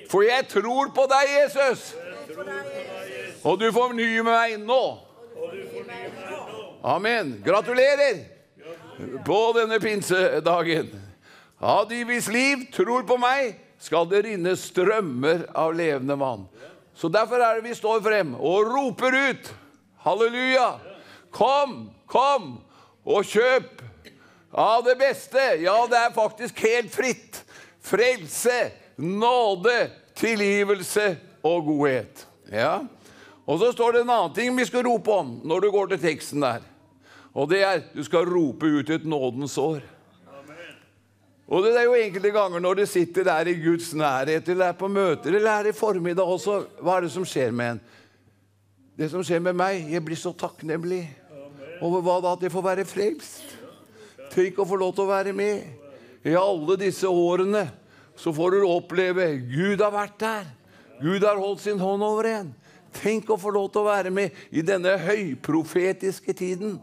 For jeg tror på deg, Jesus. Og du fornyer meg nå. Amen. Gratulerer på denne pinsedagen. Av de hvis liv tror på meg, skal det rinne strømmer av levende vann. Så Derfor er det vi står frem og roper ut. Halleluja! Kom, kom og kjøp av det beste. Ja, det er faktisk helt fritt. Frelse, nåde, tilgivelse og godhet. Ja. Og så står det en annen ting vi skal rope om når du går til teksten der. Og det er du skal rope ut et nådens år. Og det er jo enkelte ganger når du sitter der i Guds nærhet, eller er på møter, eller er i formiddag også, hva er det som skjer med en? Det som skjer med meg, jeg blir så takknemlig over hva da? At jeg får være frelst. Tenk å få lov til å være med. I alle disse årene så får du oppleve Gud har vært der. Gud har holdt sin hånd over en. Tenk å få lov til å være med i denne høyprofetiske tiden.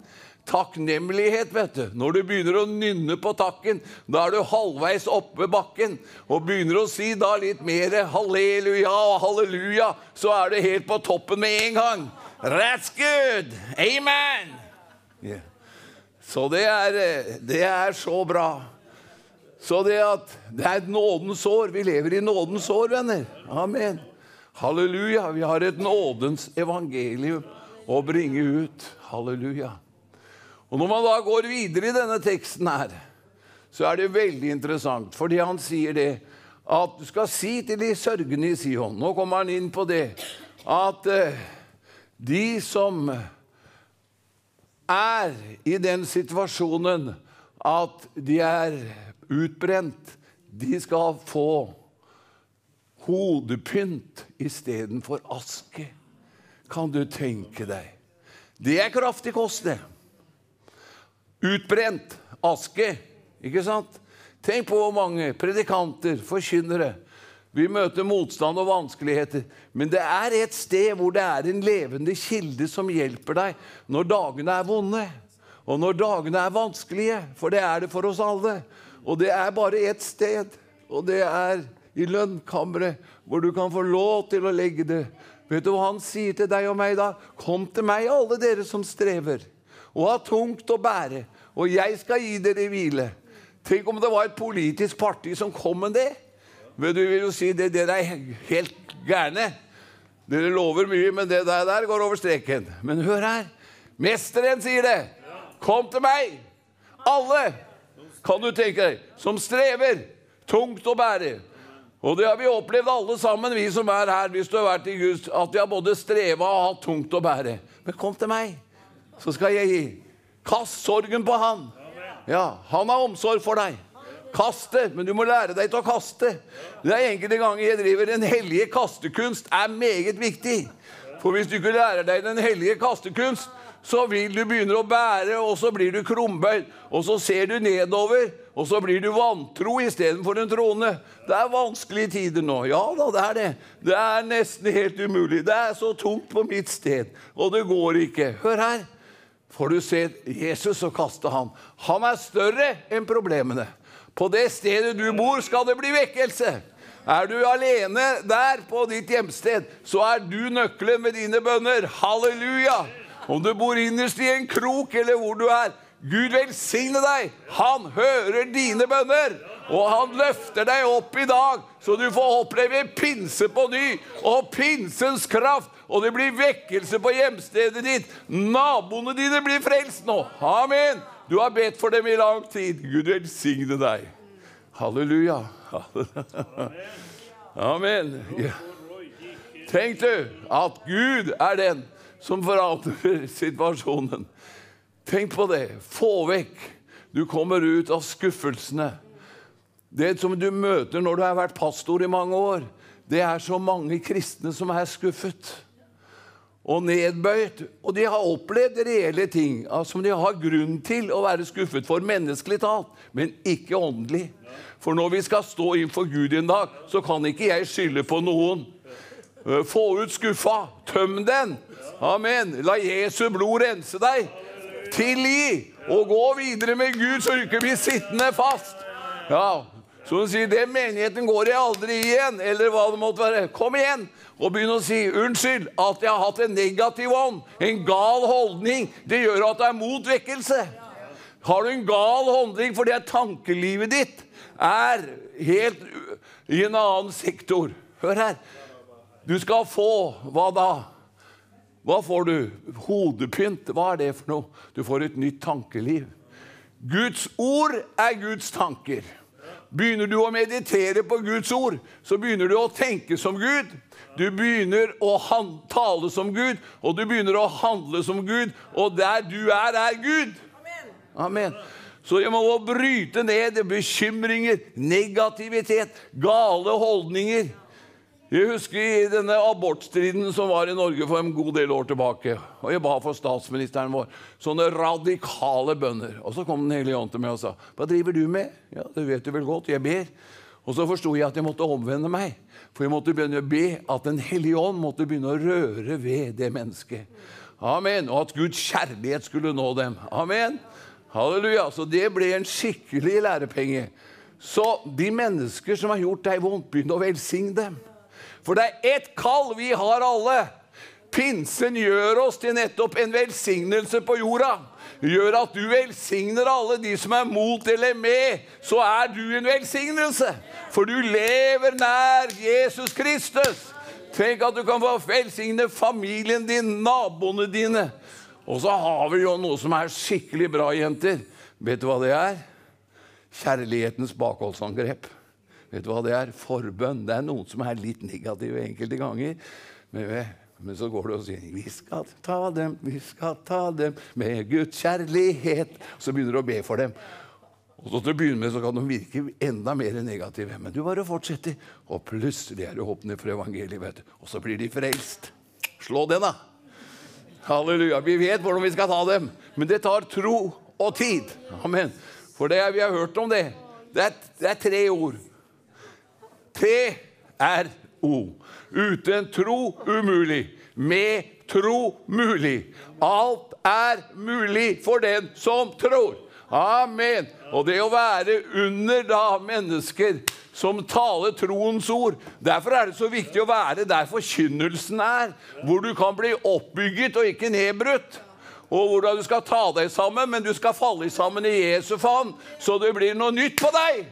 Takknemlighet, vet du. Når du begynner å nynne på takken, da er du halvveis oppe bakken. Og begynner å si da litt mer halleluja og halleluja, så er du helt på toppen med en gang. That's good! Amen! Yeah. Så det er, det er så bra. Så det at det er nådens år. Vi lever i nådens år, venner. Amen. Halleluja. Vi har et nådens evangelium å bringe ut. Halleluja. Og Når man da går videre i denne teksten her, så er det veldig interessant, fordi han sier det at du skal si til de sørgende i Sion Nå kommer han inn på det at eh, de som er i den situasjonen at de er utbrent, de skal få hodepynt istedenfor aske. Kan du tenke deg? Det er kraftig kost, det. Utbrent aske, ikke sant? Tenk på hvor mange predikanter, forkynnere Vi møter motstand og vanskeligheter, men det er et sted hvor det er en levende kilde som hjelper deg når dagene er vonde, og når dagene er vanskelige, for det er det for oss alle. Og det er bare ett sted, og det er i lønnkammeret, hvor du kan få lov til å legge det. Vet du hva han sier til deg og meg da? Kom til meg, alle dere som strever og har tungt å bære, og jeg skal gi dere hvile. Tenk om det var et politisk parti som kom med det. Men du vil jo si det, dere er helt gærne. Dere lover mye, men det der, der går over streken. Men hør her. Mesteren sier det. Kom til meg, alle, kan du tenke deg, som strever, tungt å bære. Og det har vi opplevd alle sammen, vi som er her, hvis du har vært i Gud, at vi har både streva og hatt tungt å bære. Men kom til meg, så skal jeg gi. Kast sorgen på han. Ja, han har omsorg for deg. Kast det, men du må lære deg til å kaste. Det er enkelte ganger jeg driver Den hellige kastekunst er meget viktig. For hvis du ikke lærer deg Den hellige kastekunst, så vil du begynne å bære, og så blir du krumbøyd. Og så ser du nedover, og så blir du vantro istedenfor en troende. Det er vanskelige tider nå. Ja da, det er det. Det er nesten helt umulig. Det er så tungt på mitt sted, og det går ikke. Hør her. Får du se Jesus og kaste han. Han er større enn problemene. På det stedet du bor, skal det bli vekkelse. Er du alene der på ditt hjemsted, så er du nøkkelen med dine bønner. Halleluja! Om du bor innerst i en krok, eller hvor du er. Gud velsigne deg! Han hører dine bønner! Og han løfter deg opp i dag, så du får oppleve pinse på ny. Og pinsens kraft. Og det blir vekkelse på hjemstedet ditt. Naboene dine blir frelst nå. Amen. Du har bedt for dem i lang tid. Gud velsigne deg. Halleluja. Amen. Ja. Tenk du at Gud er den som forandrer situasjonen. Tenk på det. Få vekk. Du kommer ut av skuffelsene. Det som du møter når du har vært pastor i mange år, det er så mange kristne som er skuffet og nedbøyd. Og de har opplevd reelle ting som de har grunn til å være skuffet for, menneskelig talt, men ikke åndelig. For når vi skal stå innfor Gud en dag, så kan ikke jeg skylde på noen. Eh, få ut skuffa. Tøm den. Amen. La Jesu blod rense deg. Tilgi. Og gå videre med Gud, så du ikke blir sittende fast. Ja, Så hun sier, 'Den menigheten går jeg aldri igjen', eller hva det måtte være. Kom igjen og begynn å si 'Unnskyld at jeg har hatt en negativ ånd', en gal holdning. Det gjør at det er motvekkelse. Har du en gal holdning fordi tankelivet ditt er helt i en annen sektor Hør her. Du skal få hva da? Hva får du? Hodepynt. Hva er det for noe? Du får et nytt tankeliv. Guds ord er Guds tanker. Begynner du å meditere på Guds ord, så begynner du å tenke som Gud. Du begynner å tale som Gud, og du begynner å handle som Gud. Og der du er, er Gud. Amen. Så jeg må bryte ned bekymringer, negativitet, gale holdninger. Jeg husker i denne abortstriden som var i Norge for en god del år tilbake. Og jeg ba for statsministeren vår. Sånne radikale bønner. Og så kom Den hellige ånd til meg og sa, 'Hva driver du med?' 'Ja, det vet du vel godt. Jeg ber.' Og så forsto jeg at jeg måtte omvende meg. For jeg måtte begynne å be at Den hellige ånd måtte begynne å røre ved det mennesket. Amen. Og at Guds kjærlighet skulle nå dem. Amen. Halleluja. Så det ble en skikkelig lærepenge. Så de mennesker som har gjort deg vondt, begynn å velsigne dem. For det er ett kall vi har alle. Pinsen gjør oss til nettopp en velsignelse på jorda. Gjør at du velsigner alle de som er mot eller med. Så er du en velsignelse. For du lever nær Jesus Kristus. Tenk at du kan få velsigne familien din, naboene dine. Og så har vi jo noe som er skikkelig bra, jenter. Vet du hva det er? Kjærlighetens bakholdsangrep. Vet du hva det er? Forbønn. Det er noen som er litt negative enkelte ganger. Men, men så går du og sier 'Vi skal ta dem, vi skal ta dem med Guds kjærlighet'. Så begynner du å be for dem. Og så til å begynne med så kan de virke enda mer negative. Men du bare fortsetter, og plutselig er du åpne for evangeliet. vet du. Og så blir de frelst. Slå den, da! Halleluja. Vi vet hvordan vi skal ta dem, men det tar tro og tid. Amen. For det, vi har hørt om det. Det er, det er tre ord. T-R-O. Uten tro umulig. Med tro mulig. Alt er mulig for den som tror. Amen. Og det å være under da mennesker som taler troens ord Derfor er det så viktig å være der forkynnelsen er, hvor du kan bli oppbygget og ikke nedbrutt. Og hvordan du skal ta deg sammen, men du skal falle sammen i Jesu favn, så det blir noe nytt på deg.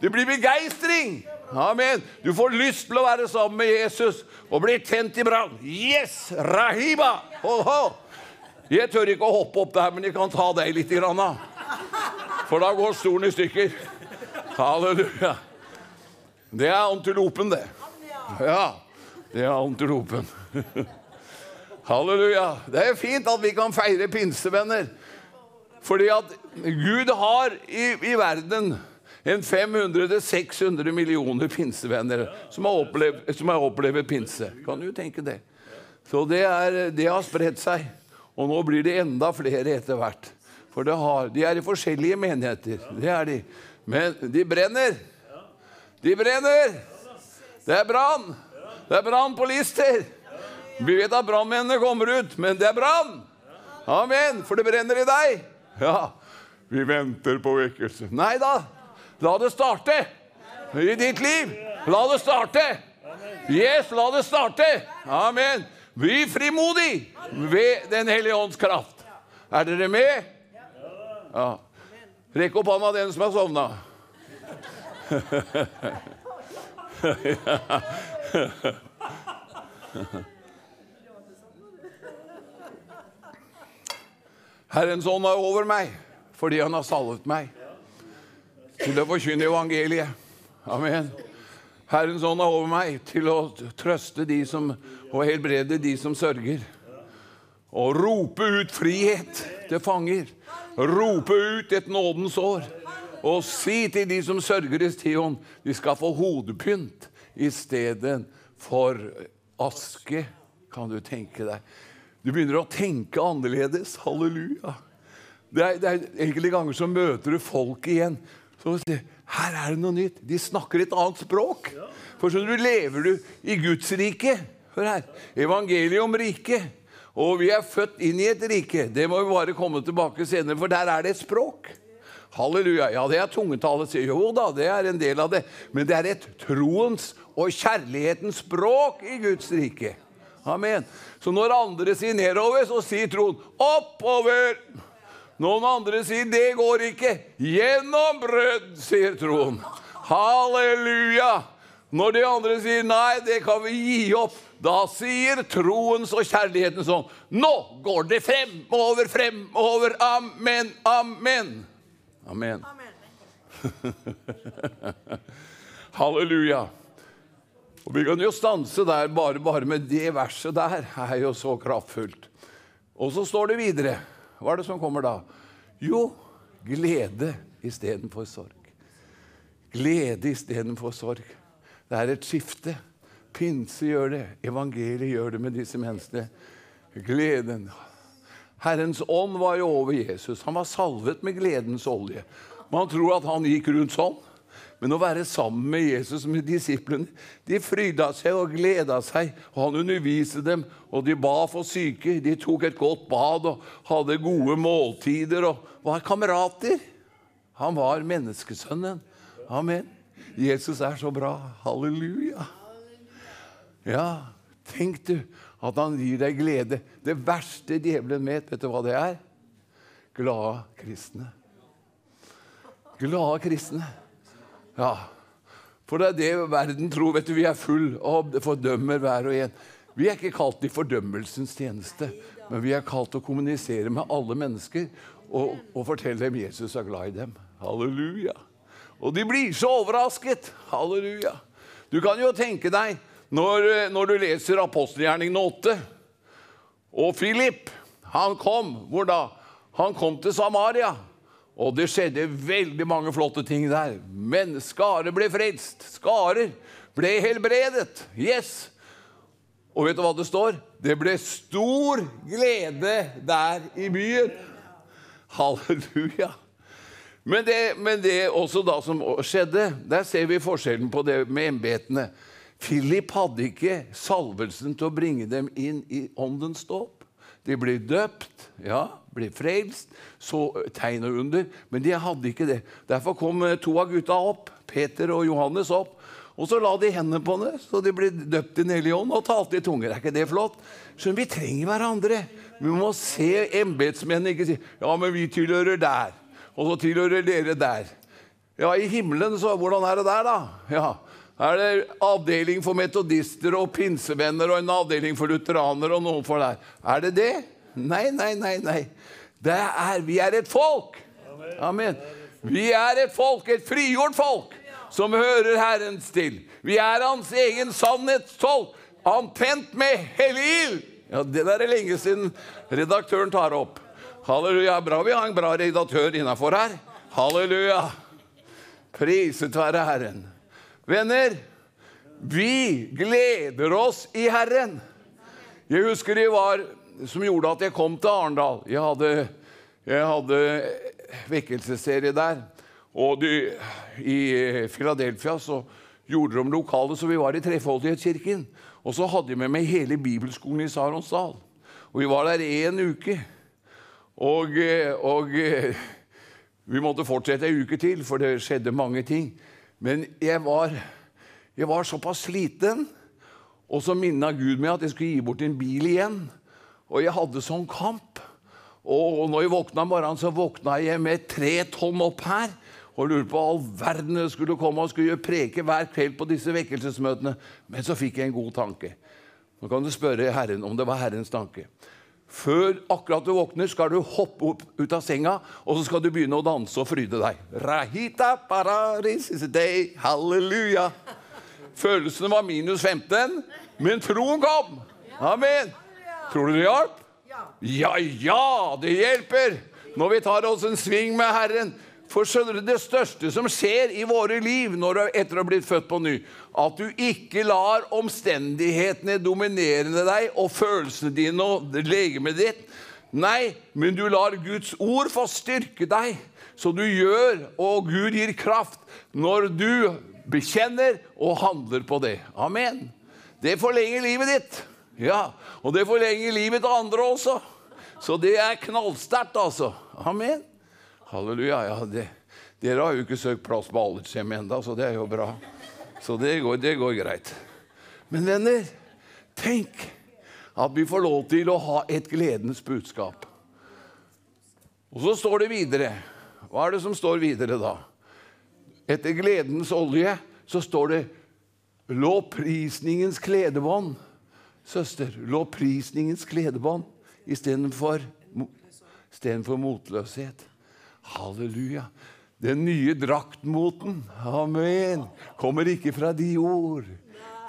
Det blir begeistring. Amen. Du får lyst til å være sammen med Jesus og bli tent i brann. Yes! Rahiba! Ho, Jeg tør ikke å hoppe opp der, men jeg kan ta deg litt. Grann, For da går stolen i stykker. Halleluja. Det er antilopen, det. Ja, det er antilopen. Halleluja. Det er fint at vi kan feire pinsevenner. Fordi at Gud har i, i verden en 500-600 millioner pinsevenner som har, opplevd, som har opplevd pinse. Kan du tenke det? Så det, er, det har spredt seg. Og nå blir det enda flere etter hvert. For har, de er i forskjellige menigheter. Det er de. Men de brenner. De brenner! Det er brann! Det er brann på Lister. Vi vet at brannmennene kommer ut, men det er brann! Amen! For det brenner i deg. Ja, vi venter på vekkelse. Nei da. La det starte i ditt liv. La det starte. Yes, la det starte. Amen. Bli frimodig ved Den hellige ånds kraft. Er dere med? Ja. Rekk opp hånda, den som har sovna. Herrens ånd er over meg fordi han har salvet meg til å forkynne evangeliet. Amen. Herrens ånd er over meg til å trøste de som, og helbrede de som sørger. Og rope ut frihet til fanger. Rope ut et nådens år. Og si til de som sørger i Sion, de skal få hodepynt. i stedet for aske. Kan du tenke deg? Du begynner å tenke annerledes. Halleluja. Det er, det er enkelte ganger så møter du folk igjen. Så her er det noe nytt. De snakker et annet språk. For sånn, du lever du i Guds rike. Hør her. Evangeliet om riket. Og vi er født inn i et rike. Det må vi bare komme tilbake senere, for der er det et språk. Halleluja. Ja, det er tungetallet. Jo da, det er en del av det. Men det er et troens og kjærlighetens språk i Guds rike. Amen. Så når andre sier nedover, så sier troen oppover. Noen andre sier det går ikke. Gjennombrudd, sier troen. Halleluja. Når de andre sier nei, det kan vi gi opp, da sier troens og kjærligheten sånn Nå går det fremover, fremover. Amen, amen. Amen. Halleluja. Og Vi kan jo stanse der bare, bare med det verset der. Det er jo så kraftfullt. Og så står det videre. Hva er det som kommer da? Jo, glede istedenfor sorg. Glede istedenfor sorg. Det er et skifte. Pinse gjør det. Evangeliet gjør det med disse menneskene. Gleden. Herrens ånd var jo over Jesus. Han var salvet med gledens olje. Man tror at han gikk rundt sånn. Men å være sammen med Jesus med disiplene De fryda seg og gleda seg. og Han underviste dem, og de ba for syke. De tok et godt bad og hadde gode måltider og var kamerater. Han var menneskesønnen. Amen. Jesus er så bra. Halleluja. Ja, tenk du at han gir deg glede. Det verste djevelen vet, vet du hva det er? Glade kristne. Glade kristne. Ja, for det er det verden tror. vet du, Vi er full og fordømmer hver og en. Vi er ikke kalt i fordømmelsens tjeneste, men vi er kalt å kommunisere med alle mennesker og, og fortelle dem Jesus er glad i dem. Halleluja. Og de blir så overrasket. Halleluja. Du kan jo tenke deg når, når du leser apostelgjerningen 8 Og Philip, han kom hvor da? Han kom til Samaria. Og det skjedde veldig mange flotte ting der. Men skarer ble frelst. Skarer ble helbredet. Yes! Og vet du hva det står? Det ble stor glede der i byen. Halleluja. Men det, men det også da som skjedde, der ser vi forskjellen på det med embetene. Philip hadde ikke salvelsen til å bringe dem inn i åndens dåp. De ble døpt, ja, ble frelst, så tegn og under. Men de hadde ikke det. Derfor kom eh, to av gutta opp, Peter og Johannes opp. Og så la de hendene på det, så de ble døpt i Den ånd og talte i tunger. Er ikke det flott? Skjønner, vi trenger hverandre. Vi må se embetsmennene ikke si ja, men vi tilhører der, og så tilhører dere der. Ja, i himmelen, så hvordan er det der, da? Ja, er det avdeling for metodister og pinsevenner og en avdeling for lutheranere og noen for der. Er det det? Nei, nei, nei. nei. Det er, vi er et folk. Amen. Vi er et folk, et frigjort folk, som hører Herrens til. Vi er hans egen sannhetstolk, antent med hellig ild. Ja, det der er lenge siden redaktøren tar opp. Halleluja. Bra vi har en bra redaktør innafor her. Halleluja. Priset være Herren. Venner, vi gleder oss i Herren. Jeg husker det var som gjorde at jeg kom til Arendal. Jeg hadde, jeg hadde vekkelsesserie der. Og de, i Philadelphia så gjorde de lokale, så vi var i Trefoldighetskirken. Og så hadde jeg med meg hele bibelskolen i Saronsdal. Og vi var der én uke. Og, og vi måtte fortsette ei uke til, for det skjedde mange ting. Men jeg var, jeg var såpass sliten, og så minna Gud meg at jeg skulle gi bort en bil igjen. Og jeg hadde sånn kamp. Og når jeg våkna morgenen, så våkna jeg med tre tonn opp her. Og lurte på all verden jeg skulle komme og skulle preke hver kveld på disse vekkelsesmøtene. Men så fikk jeg en god tanke. Nå kan du spørre Herren om det var Herrens tanke. Før akkurat du våkner, skal du hoppe opp ut av senga, og så skal du begynne å danse og fryde deg. Rahita pararis is a day. Halleluja. Følelsene var minus 15, men troen kom. Amen. Tror du det hjalp? Ja, ja, det hjelper når vi tar oss en sving med Herren. For skjønner du, det største som skjer i våre liv når du, etter å ha blitt født på ny, at du ikke lar omstendighetene dominere deg og følelsene dine og legemet ditt. Nei, men du lar Guds ord få styrke deg, så du gjør, og Gud gir kraft når du bekjenner og handler på det. Amen. Det forlenger livet ditt. Ja, Og det forlenger livet til andre også. Så det er knallsterkt, altså. Amen. Halleluja. Ja, det. Dere har jo ikke søkt plass på aldershjemmet ennå, så det er jo bra. Så det går, det går greit. Men venner, tenk at vi får lov til å ha et gledens budskap. Og så står det videre. Hva er det som står videre da? Etter gledens olje så står det lovprisningens kledebånd. Søster, lovprisningens kledebånd istedenfor istedenfor motløshet. Halleluja. Den nye draktmoten, amen, kommer ikke fra de ord.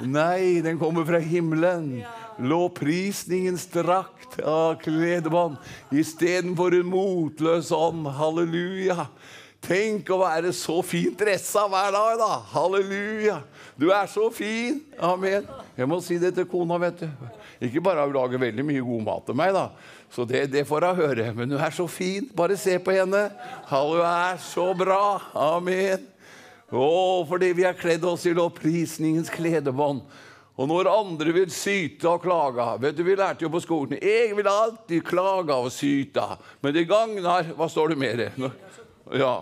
Nei, den kommer fra himmelen. Lovprisningens drakt av kledebånd istedenfor en motløs ånd. Halleluja. Tenk å være så fint dressa hver dag, da. Halleluja. Du er så fin. Amen. Jeg må si det til kona, vet du. Ikke bare hun laget veldig mye god mat til meg, da. Så det, det får hun høre. Men hun er så fin. Bare se på henne. Hun er så bra. Amen. Å, fordi vi har kledd oss i lovprisningens kledebånd. Og når andre vil syte og klage vet du, Vi lærte jo på skolen jeg vil alltid klage og syte, men det gagner Hva står det mer? Ja.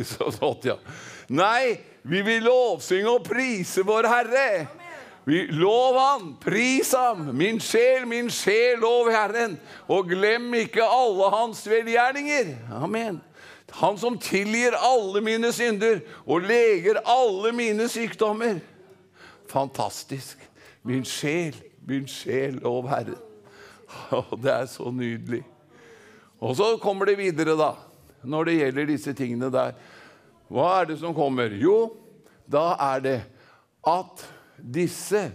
Nei, vi vil lovsynge og prise vår Herre. Lov Han, pris Ham, min sjel, min sjel, lov Herren. Og glem ikke alle Hans velgjerninger. Amen. Han som tilgir alle mine synder og leger alle mine sykdommer. Fantastisk. Min sjel, min sjel, lov Herren. Det er så nydelig. Og så kommer det videre, da, når det gjelder disse tingene der. Hva er det som kommer? Jo, da er det at disse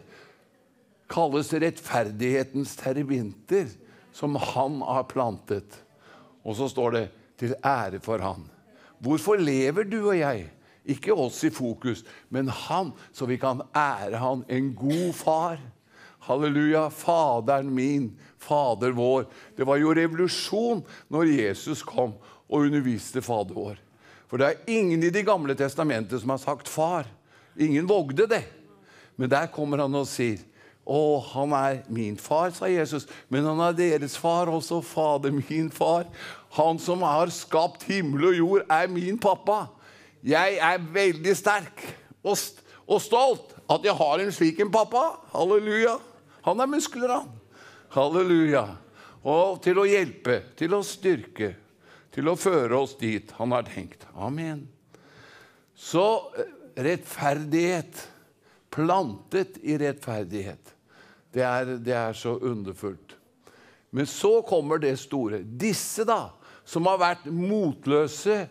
kalles rettferdighetens terebinter, som han har plantet. Og så står det 'til ære for han'. Hvorfor lever du og jeg? Ikke oss i fokus, men han, så vi kan ære han. En god far. Halleluja. Faderen min, Fader vår. Det var jo revolusjon når Jesus kom og underviste Fader vår. For det er ingen i Det gamle testamentet som har sagt 'far'. Ingen vågde det. Men der kommer han og sier å, han er min far, sa Jesus, men han er deres far også. Fader, min far. Han som har skapt himmel og jord, er min pappa. Jeg er veldig sterk og, og stolt at jeg har en slik en pappa. Halleluja. Han er muskler, han. Halleluja. Og til å hjelpe, til å styrke, til å føre oss dit han har tenkt. Amen. Så rettferdighet plantet i rettferdighet. Det er, det er, så underfullt. Men så kommer det store. Disse, da, som har vært motløse,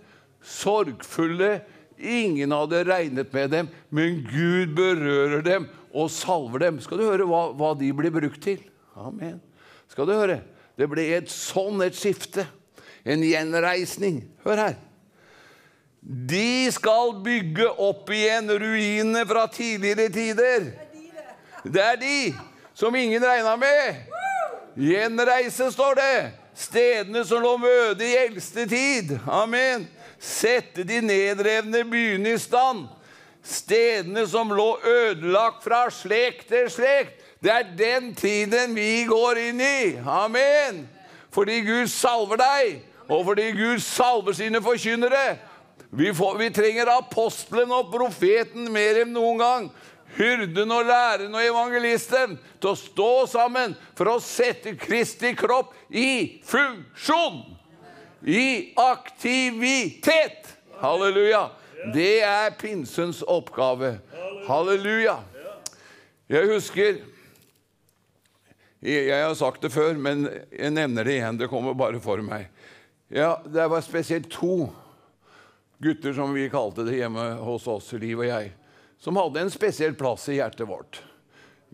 sorgfulle Ingen hadde regnet med dem, men Gud berører dem og salver dem. Skal du høre hva, hva de blir brukt til? Amen. Skal du høre? Det ble et sånn et skifte. En gjenreisning. Hør her. De skal bygge opp igjen ruinene fra tidligere tider. Det er de som ingen regna med. Gjenreise, står det. Stedene som lå møde i eldste tid. Amen. Sette de nedrevne byene i stand. Stedene som lå ødelagt fra slekt til slekt. Det er den tiden vi går inn i. Amen. Fordi Gud salver deg, og fordi Gud salver sine forkynnere. Vi, får, vi, trenger apostelen og profeten mer enn noen gang. Hyrden og læreren og evangelisten til å stå sammen for å sette Kristi kropp i funksjon. I aktivitet. Halleluja. Det er pinsens oppgave. Halleluja. Jeg husker Jeg har sagt det før, men jeg nevner det igjen. Det kommer bare for meg. Ja, Det var spesielt to gutter, som vi kalte det hjemme hos oss, Liv og jeg, som hadde en spesiell plass i hjertet vårt.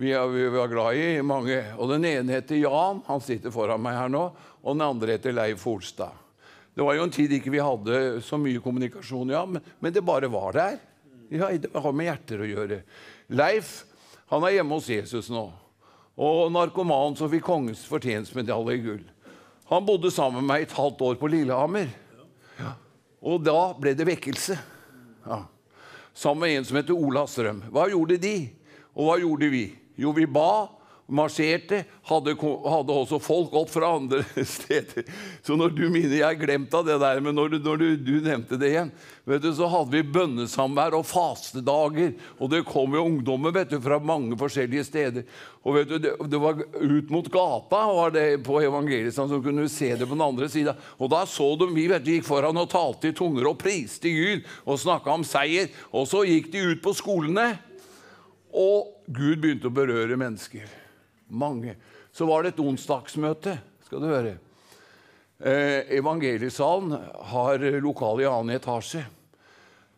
Vi, var glad i mange. og Den ene heter Jan, han sitter foran meg her nå. Og den andre heter Leif Folstad. Det var jo en tid ikke vi hadde så mye kommunikasjon, ja, men, men det bare var der. Ja, Det har med hjerter å gjøre. Leif han er hjemme hos Jesus nå. Og narkoman som fikk kongens fortjenstmedalje i gull. Han bodde sammen med meg et halvt år på Lillehammer. Og da ble det vekkelse. Ja. Sammen med en som heter Ola Strøm. Hva gjorde de, og hva gjorde vi? Jo, vi ba marsjerte, hadde, hadde, også folk opp fra andre steder. Så når du minner Jeg glemte av det der, men når, du, når du, du, nevnte det igjen, vet du, så hadde vi bønnesamvær og fastedager. Og det kom jo ungdommer vet du, fra mange forskjellige steder. Og vet du, det, det var ut mot gata var det på evangeliet, så kunne du se det på den andre sida. Og da så de vi vet du, gikk foran og talte i tunger og priste Gud og snakka om seier. Og så gikk de ut på skolene. Og Gud begynte å berøre mennesker. Mange. Så var det et onsdagsmøte, skal du høre. Eh, evangeliesalen har lokale i annen etasje.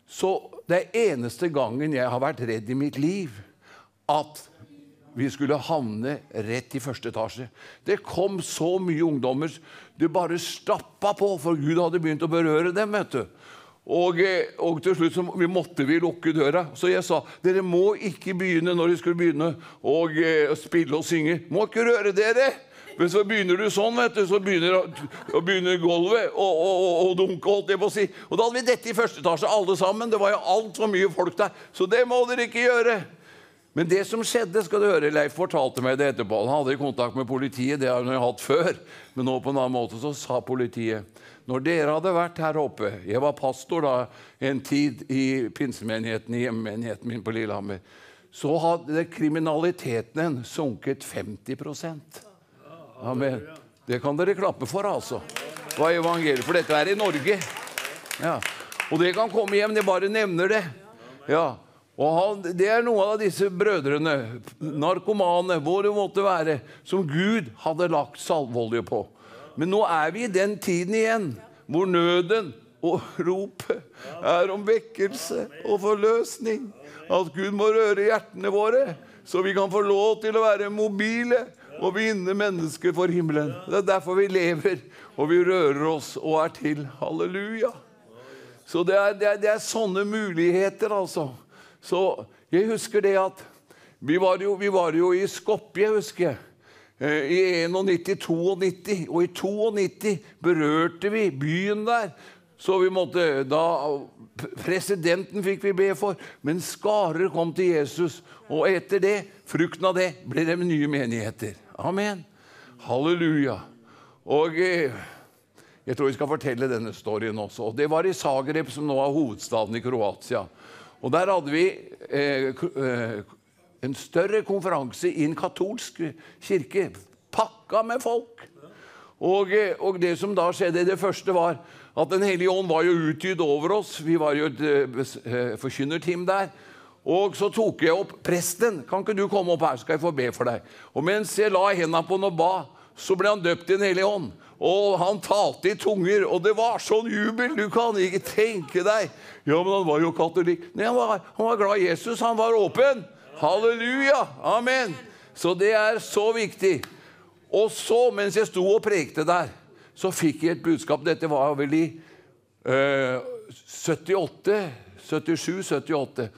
Så det er eneste gangen jeg har vært redd i mitt liv at vi skulle havne rett i første etasje. Det kom så mye ungdommer. Det bare stappa på, for Gud hadde begynt å berøre dem. vet du. Og, eh, og, til slutt så vi måtte vi lukke døra. Så jeg sa dere må ikke begynne når de skulle begynne å eh, spille og synge. Må ikke røre dere! Men så begynner du sånn, vet du, så begynner, begynner gulvet å, dunke. holdt jeg på å si. Og da hadde vi dette i første etasje, alle sammen. Det var jo altfor mye folk der. Så det må dere ikke gjøre. Men det som skjedde, skal du høre, Leif fortalte meg det etterpå. Han hadde kontakt med politiet, det har han hatt før. Men nå på en annen måte så sa politiet når dere hadde vært her oppe Jeg var pastor da en tid i pinsemenigheten, i hjemmenigheten min på Lillehammer. Så hadde kriminaliteten sunket 50% Amen. Det kan dere klappe for, altså. Hva er evangeliet? For dette er i Norge. Ja. Og det kan komme hjem. Jeg bare nevner det. Ja. Og han, Det er noen av disse brødrene, narkomane, hvor det måtte være, som Gud hadde lagt salveolje på. Men nå er vi i den tiden igjen hvor nøden og ropet er om vekkelse og forløsning. At Gud må røre hjertene våre, så vi kan få lov til å være mobile og vinne mennesker for himmelen. Det er derfor vi lever, og vi rører oss og er til. Halleluja. Så det er, det er, det er sånne muligheter, altså. Så jeg husker det at vi var jo, vi var jo i Skopje, husker jeg. Eh, i 91-92. Og i 92 berørte vi byen der. Så vi måtte da Presidenten fikk vi be for, men skarer kom til Jesus. Og etter det, frukten av det, ble det nye menigheter. Amen. Halleluja. Og eh, jeg tror vi skal fortelle denne storyen også. Det var i Zagreb, som nå er hovedstaden i Kroatia. Og der hadde vi eh, eh en større konferanse i en katolsk kirke. Pakka med folk. Og, eh, og, det som da skjedde, det første var at Den hellige ånd var jo utgitt over oss. Vi var jo et uh, forkynnerteam der. Og så tok jeg opp presten. Kan ikke du komme opp her, skal jeg få be for deg? Og mens jeg la hendene på han og ba, så ble han døpt i Den hellige ånd. Og han talte i tunger, og det var sånn jubel! Du kan ikke tenke deg. Ja, men han var jo katolikk. Nei, han var, han var glad i Jesus. Han var åpen. Halleluja! Amen! Så det er så viktig. Og så, mens jeg sto og prekte der, så fikk jeg et budskap. Dette var vel i eh, 78, 77, 78.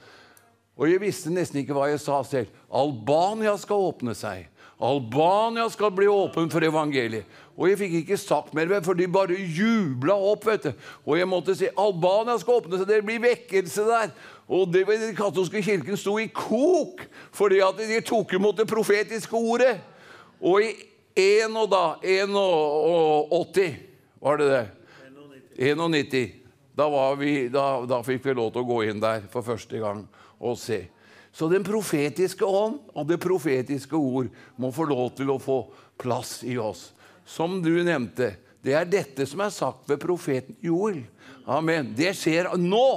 Og jeg visste nesten ikke hva jeg sa selv. Albania skal åpne seg. Albania skal bli åpen for evangeliet. Og jeg fikk ikke sagt mer, for de bare jubla opp. vet du. Og jeg måtte si Albania skal åpne seg, det blir vekkelse der. Og det, Den katolske kirken sto i kok fordi at de tok imot det profetiske ordet. Og i 1 og da, 81 var det det? 91. Da, vi, da, da fikk vi lov til å gå inn der for første gang og se. Så den profetiske ånd og det profetiske ord må få lov til å få plass i oss. Som du nevnte, det er dette som er sagt ved profeten Joel. Amen. Det skjer nå.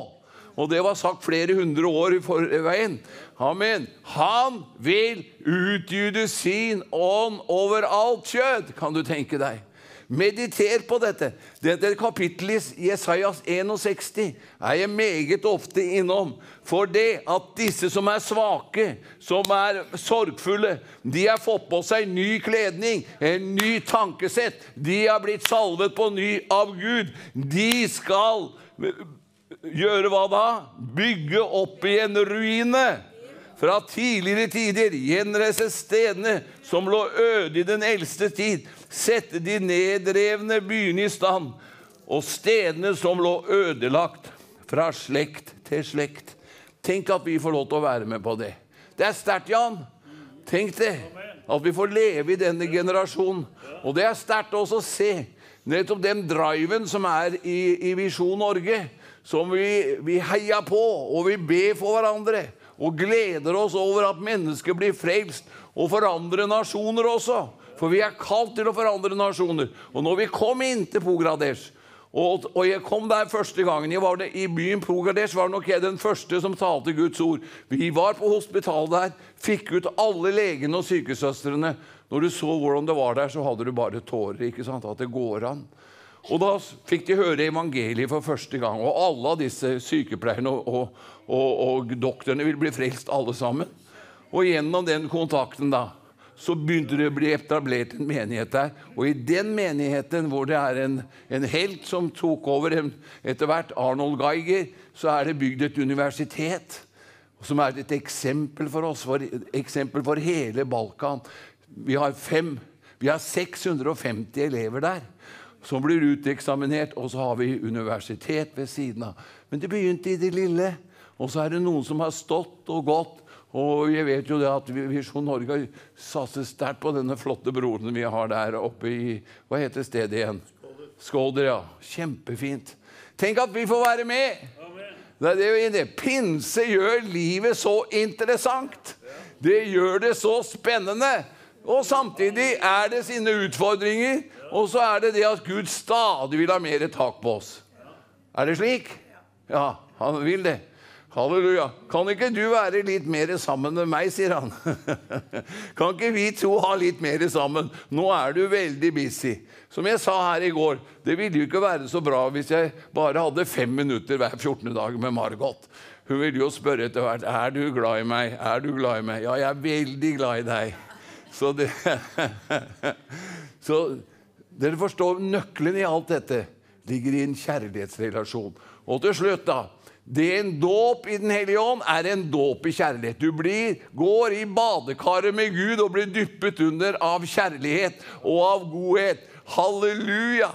Og det var sagt flere hundre år i forveien. Amen. Han vil utgyde sin ånd over alt kjød, kan du tenke deg. Mediter på dette. Dette kapittelet i Jesajas 61 er jeg meget ofte innom. For det at disse som er svake, som er sorgfulle, de har fått på seg ny kledning, en ny tankesett. De har blitt salvet på ny av Gud. De skal gjøre hva da? Bygge opp igjen ruinene fra tidligere tider, gjenreise stedene som lå øde i den eldste tid, sette de nedrevne byene i stand, og stedene som lå ødelagt fra slekt til slekt. Tenk at vi får lov til å være med på det. Det er sterkt, Jan. Tenk det. At vi får leve i denne generasjonen. Og det er sterkt også å se nettopp den driven som er i, i Visjon Norge som vi, vi heier på, og vi ber for hverandre. Og gleder oss over at mennesker blir frelst, og forandrer nasjoner også. For vi er kalt til å forandre nasjoner. Og når vi kom inn til Pogradesh, og, og, jeg kom der første gangen jeg var det, I byen Pogradesh var nok jeg den første som talte Guds ord. Vi var på hospitalet der, fikk ut alle legene og sykesøstrene. Når du så hvordan det var der, så hadde du bare tårer. ikke sant? At det går an. Og da fikk de høre evangeliet for første gang. Og alle av disse sykepleierne og, og, og, og doktorene ville bli frelst, alle sammen. Og gjennom den kontakten da, så begynte det å bli etablert en menighet der. Og i den menigheten, hvor det er en, en helt som tok over etter hvert, Arnold Geiger, så er det bygd et universitet. Som er et eksempel for oss, for, eksempel for hele Balkan. Vi har, fem, vi har 650 elever der som blir uteksaminert, og så har vi universitet ved siden av. Men det begynte i det lille. Og så er det noen som har stått og gått. Og jeg vet jo det at Visjon Norge satser sterkt på denne flotte broren vi har der oppe i Hva heter stedet igjen? Skåder, ja. Kjempefint. Tenk at vi får være med! Det er det. Pinse gjør livet så interessant. Det gjør det så spennende. Og samtidig er det sine utfordringer. Og så er det det at Gud stadig vil ha mer tak på oss. Er det slik? Ja, han vil det. Halleluja. Kan ikke du være litt mer sammen med meg, sier han. kan ikke vi to ha litt mer sammen? Nå er du veldig busy. Som jeg sa her i går, det ville jo ikke være så bra hvis jeg bare hadde fem minutter hver 14. dag med Margot. Hun ville jo spørre etter hvert er du glad i meg. Er du glad i meg? Ja, jeg er veldig glad i deg. Så det Så dere forstår, nøkkelen i alt dette ligger i en kjærlighetsrelasjon. Og til slutt, da. Det en dåp i Den hellige ånd er en dåp i kjærlighet. Du blir, går i badekaret med Gud og blir dyppet under av kjærlighet og av godhet. Halleluja!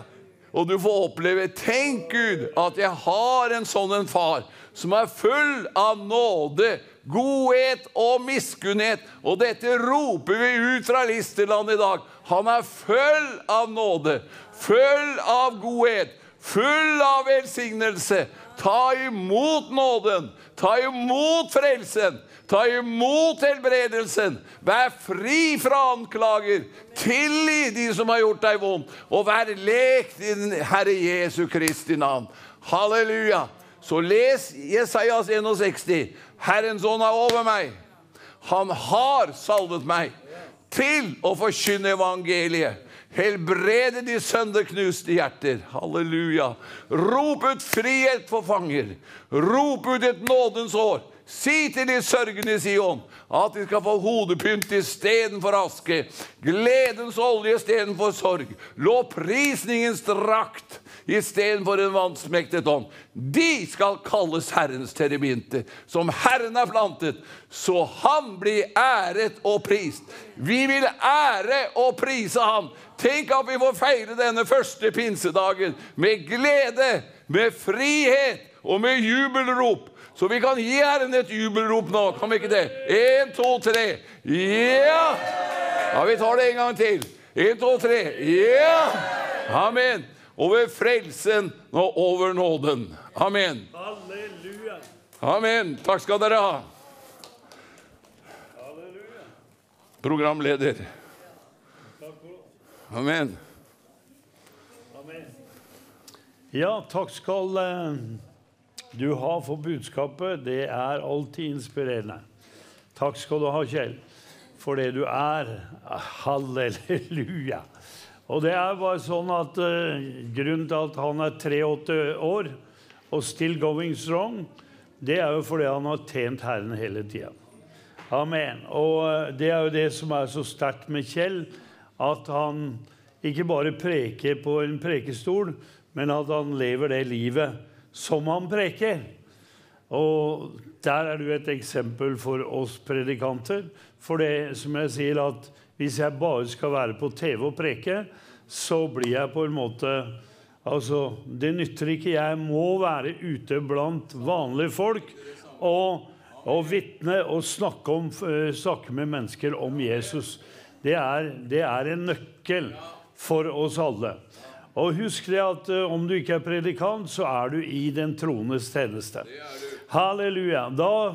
Og du får oppleve Tenk, Gud, at jeg har en sånn en far som er full av nåde, godhet og miskunnhet. Og dette roper vi ut fra Listerland i dag. Han er full av nåde, full av godhet, full av velsignelse. Ta imot nåden, ta imot frelsen, ta imot helbredelsen. Vær fri fra anklager. Tilgi de som har gjort deg vondt, og vær lekt i den Herre Jesu Kristi navn. Halleluja. Så les Jesajas 61. Herrens ånd er over meg. Han har salvet meg til å forkynne evangeliet. Helbrede de sønderknuste hjerter. Halleluja. Rop ut frihet for fanger. Rop ut et nådens år. Si til de sørgende i Sion at de skal få hodepynt istedenfor aske, gledens olje istedenfor sorg, lovprisningens drakt istedenfor en vansmektet ånd. De skal kalles Herrens teribinte, som Herren er plantet, så han blir æret og prist. Vi vil ære og prise ham. Tenk at vi får feire denne første pinsedagen med glede, med frihet og med jubelrop. Så vi kan gi Herren et jubelrop nå. Kan vi ikke det? Én, to, tre. Ja! Ja, Vi tar det en gang til. Én, to, tre. Ja! Amen over frelsen og over nåden. Amen. Halleluja. Amen. Takk skal dere ha. Halleluja. Programleder. Amen. Amen. Ja, takk skal eh, du ha for budskapet. Det er alltid inspirerende. Takk skal du ha, Kjell, for det du er. Halleluja. Og det er bare sånn at uh, Grunnen til at han er 83 år og still going strong, det er jo fordi han har tjent Herren hele tida. Amen. Og uh, det er jo det som er så sterkt med Kjell, at han ikke bare preker på en prekestol, men at han lever det livet som han preker. Og der er du et eksempel for oss predikanter. For det som jeg sier, at hvis jeg bare skal være på TV og preke, så blir jeg på en måte Altså, det nytter ikke. Jeg må være ute blant vanlige folk og, og vitne og snakke, om, uh, snakke, med mennesker om Jesus. Det er, det er, en nøkkel for oss alle. Og husk det at uh, om du ikke er predikant, så er du i den troendes tjeneste. Halleluja. Da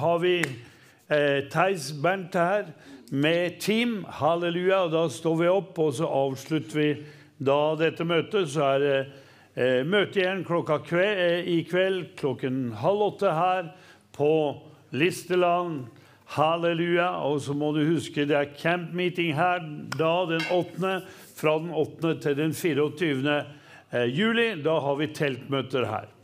har vi eh, Theis Bernt her med team. Halleluja. Da står vi opp, og så avslutter vi da dette møtet. Så er det eh, møte igjen klokka kveld, eh, i kveld klokken halv åtte her på Listeland. Halleluja. Og så må du huske det er camp meeting her da den 8. Fra den 8. til den 24. Eh, juli. Da har vi teltmøter her.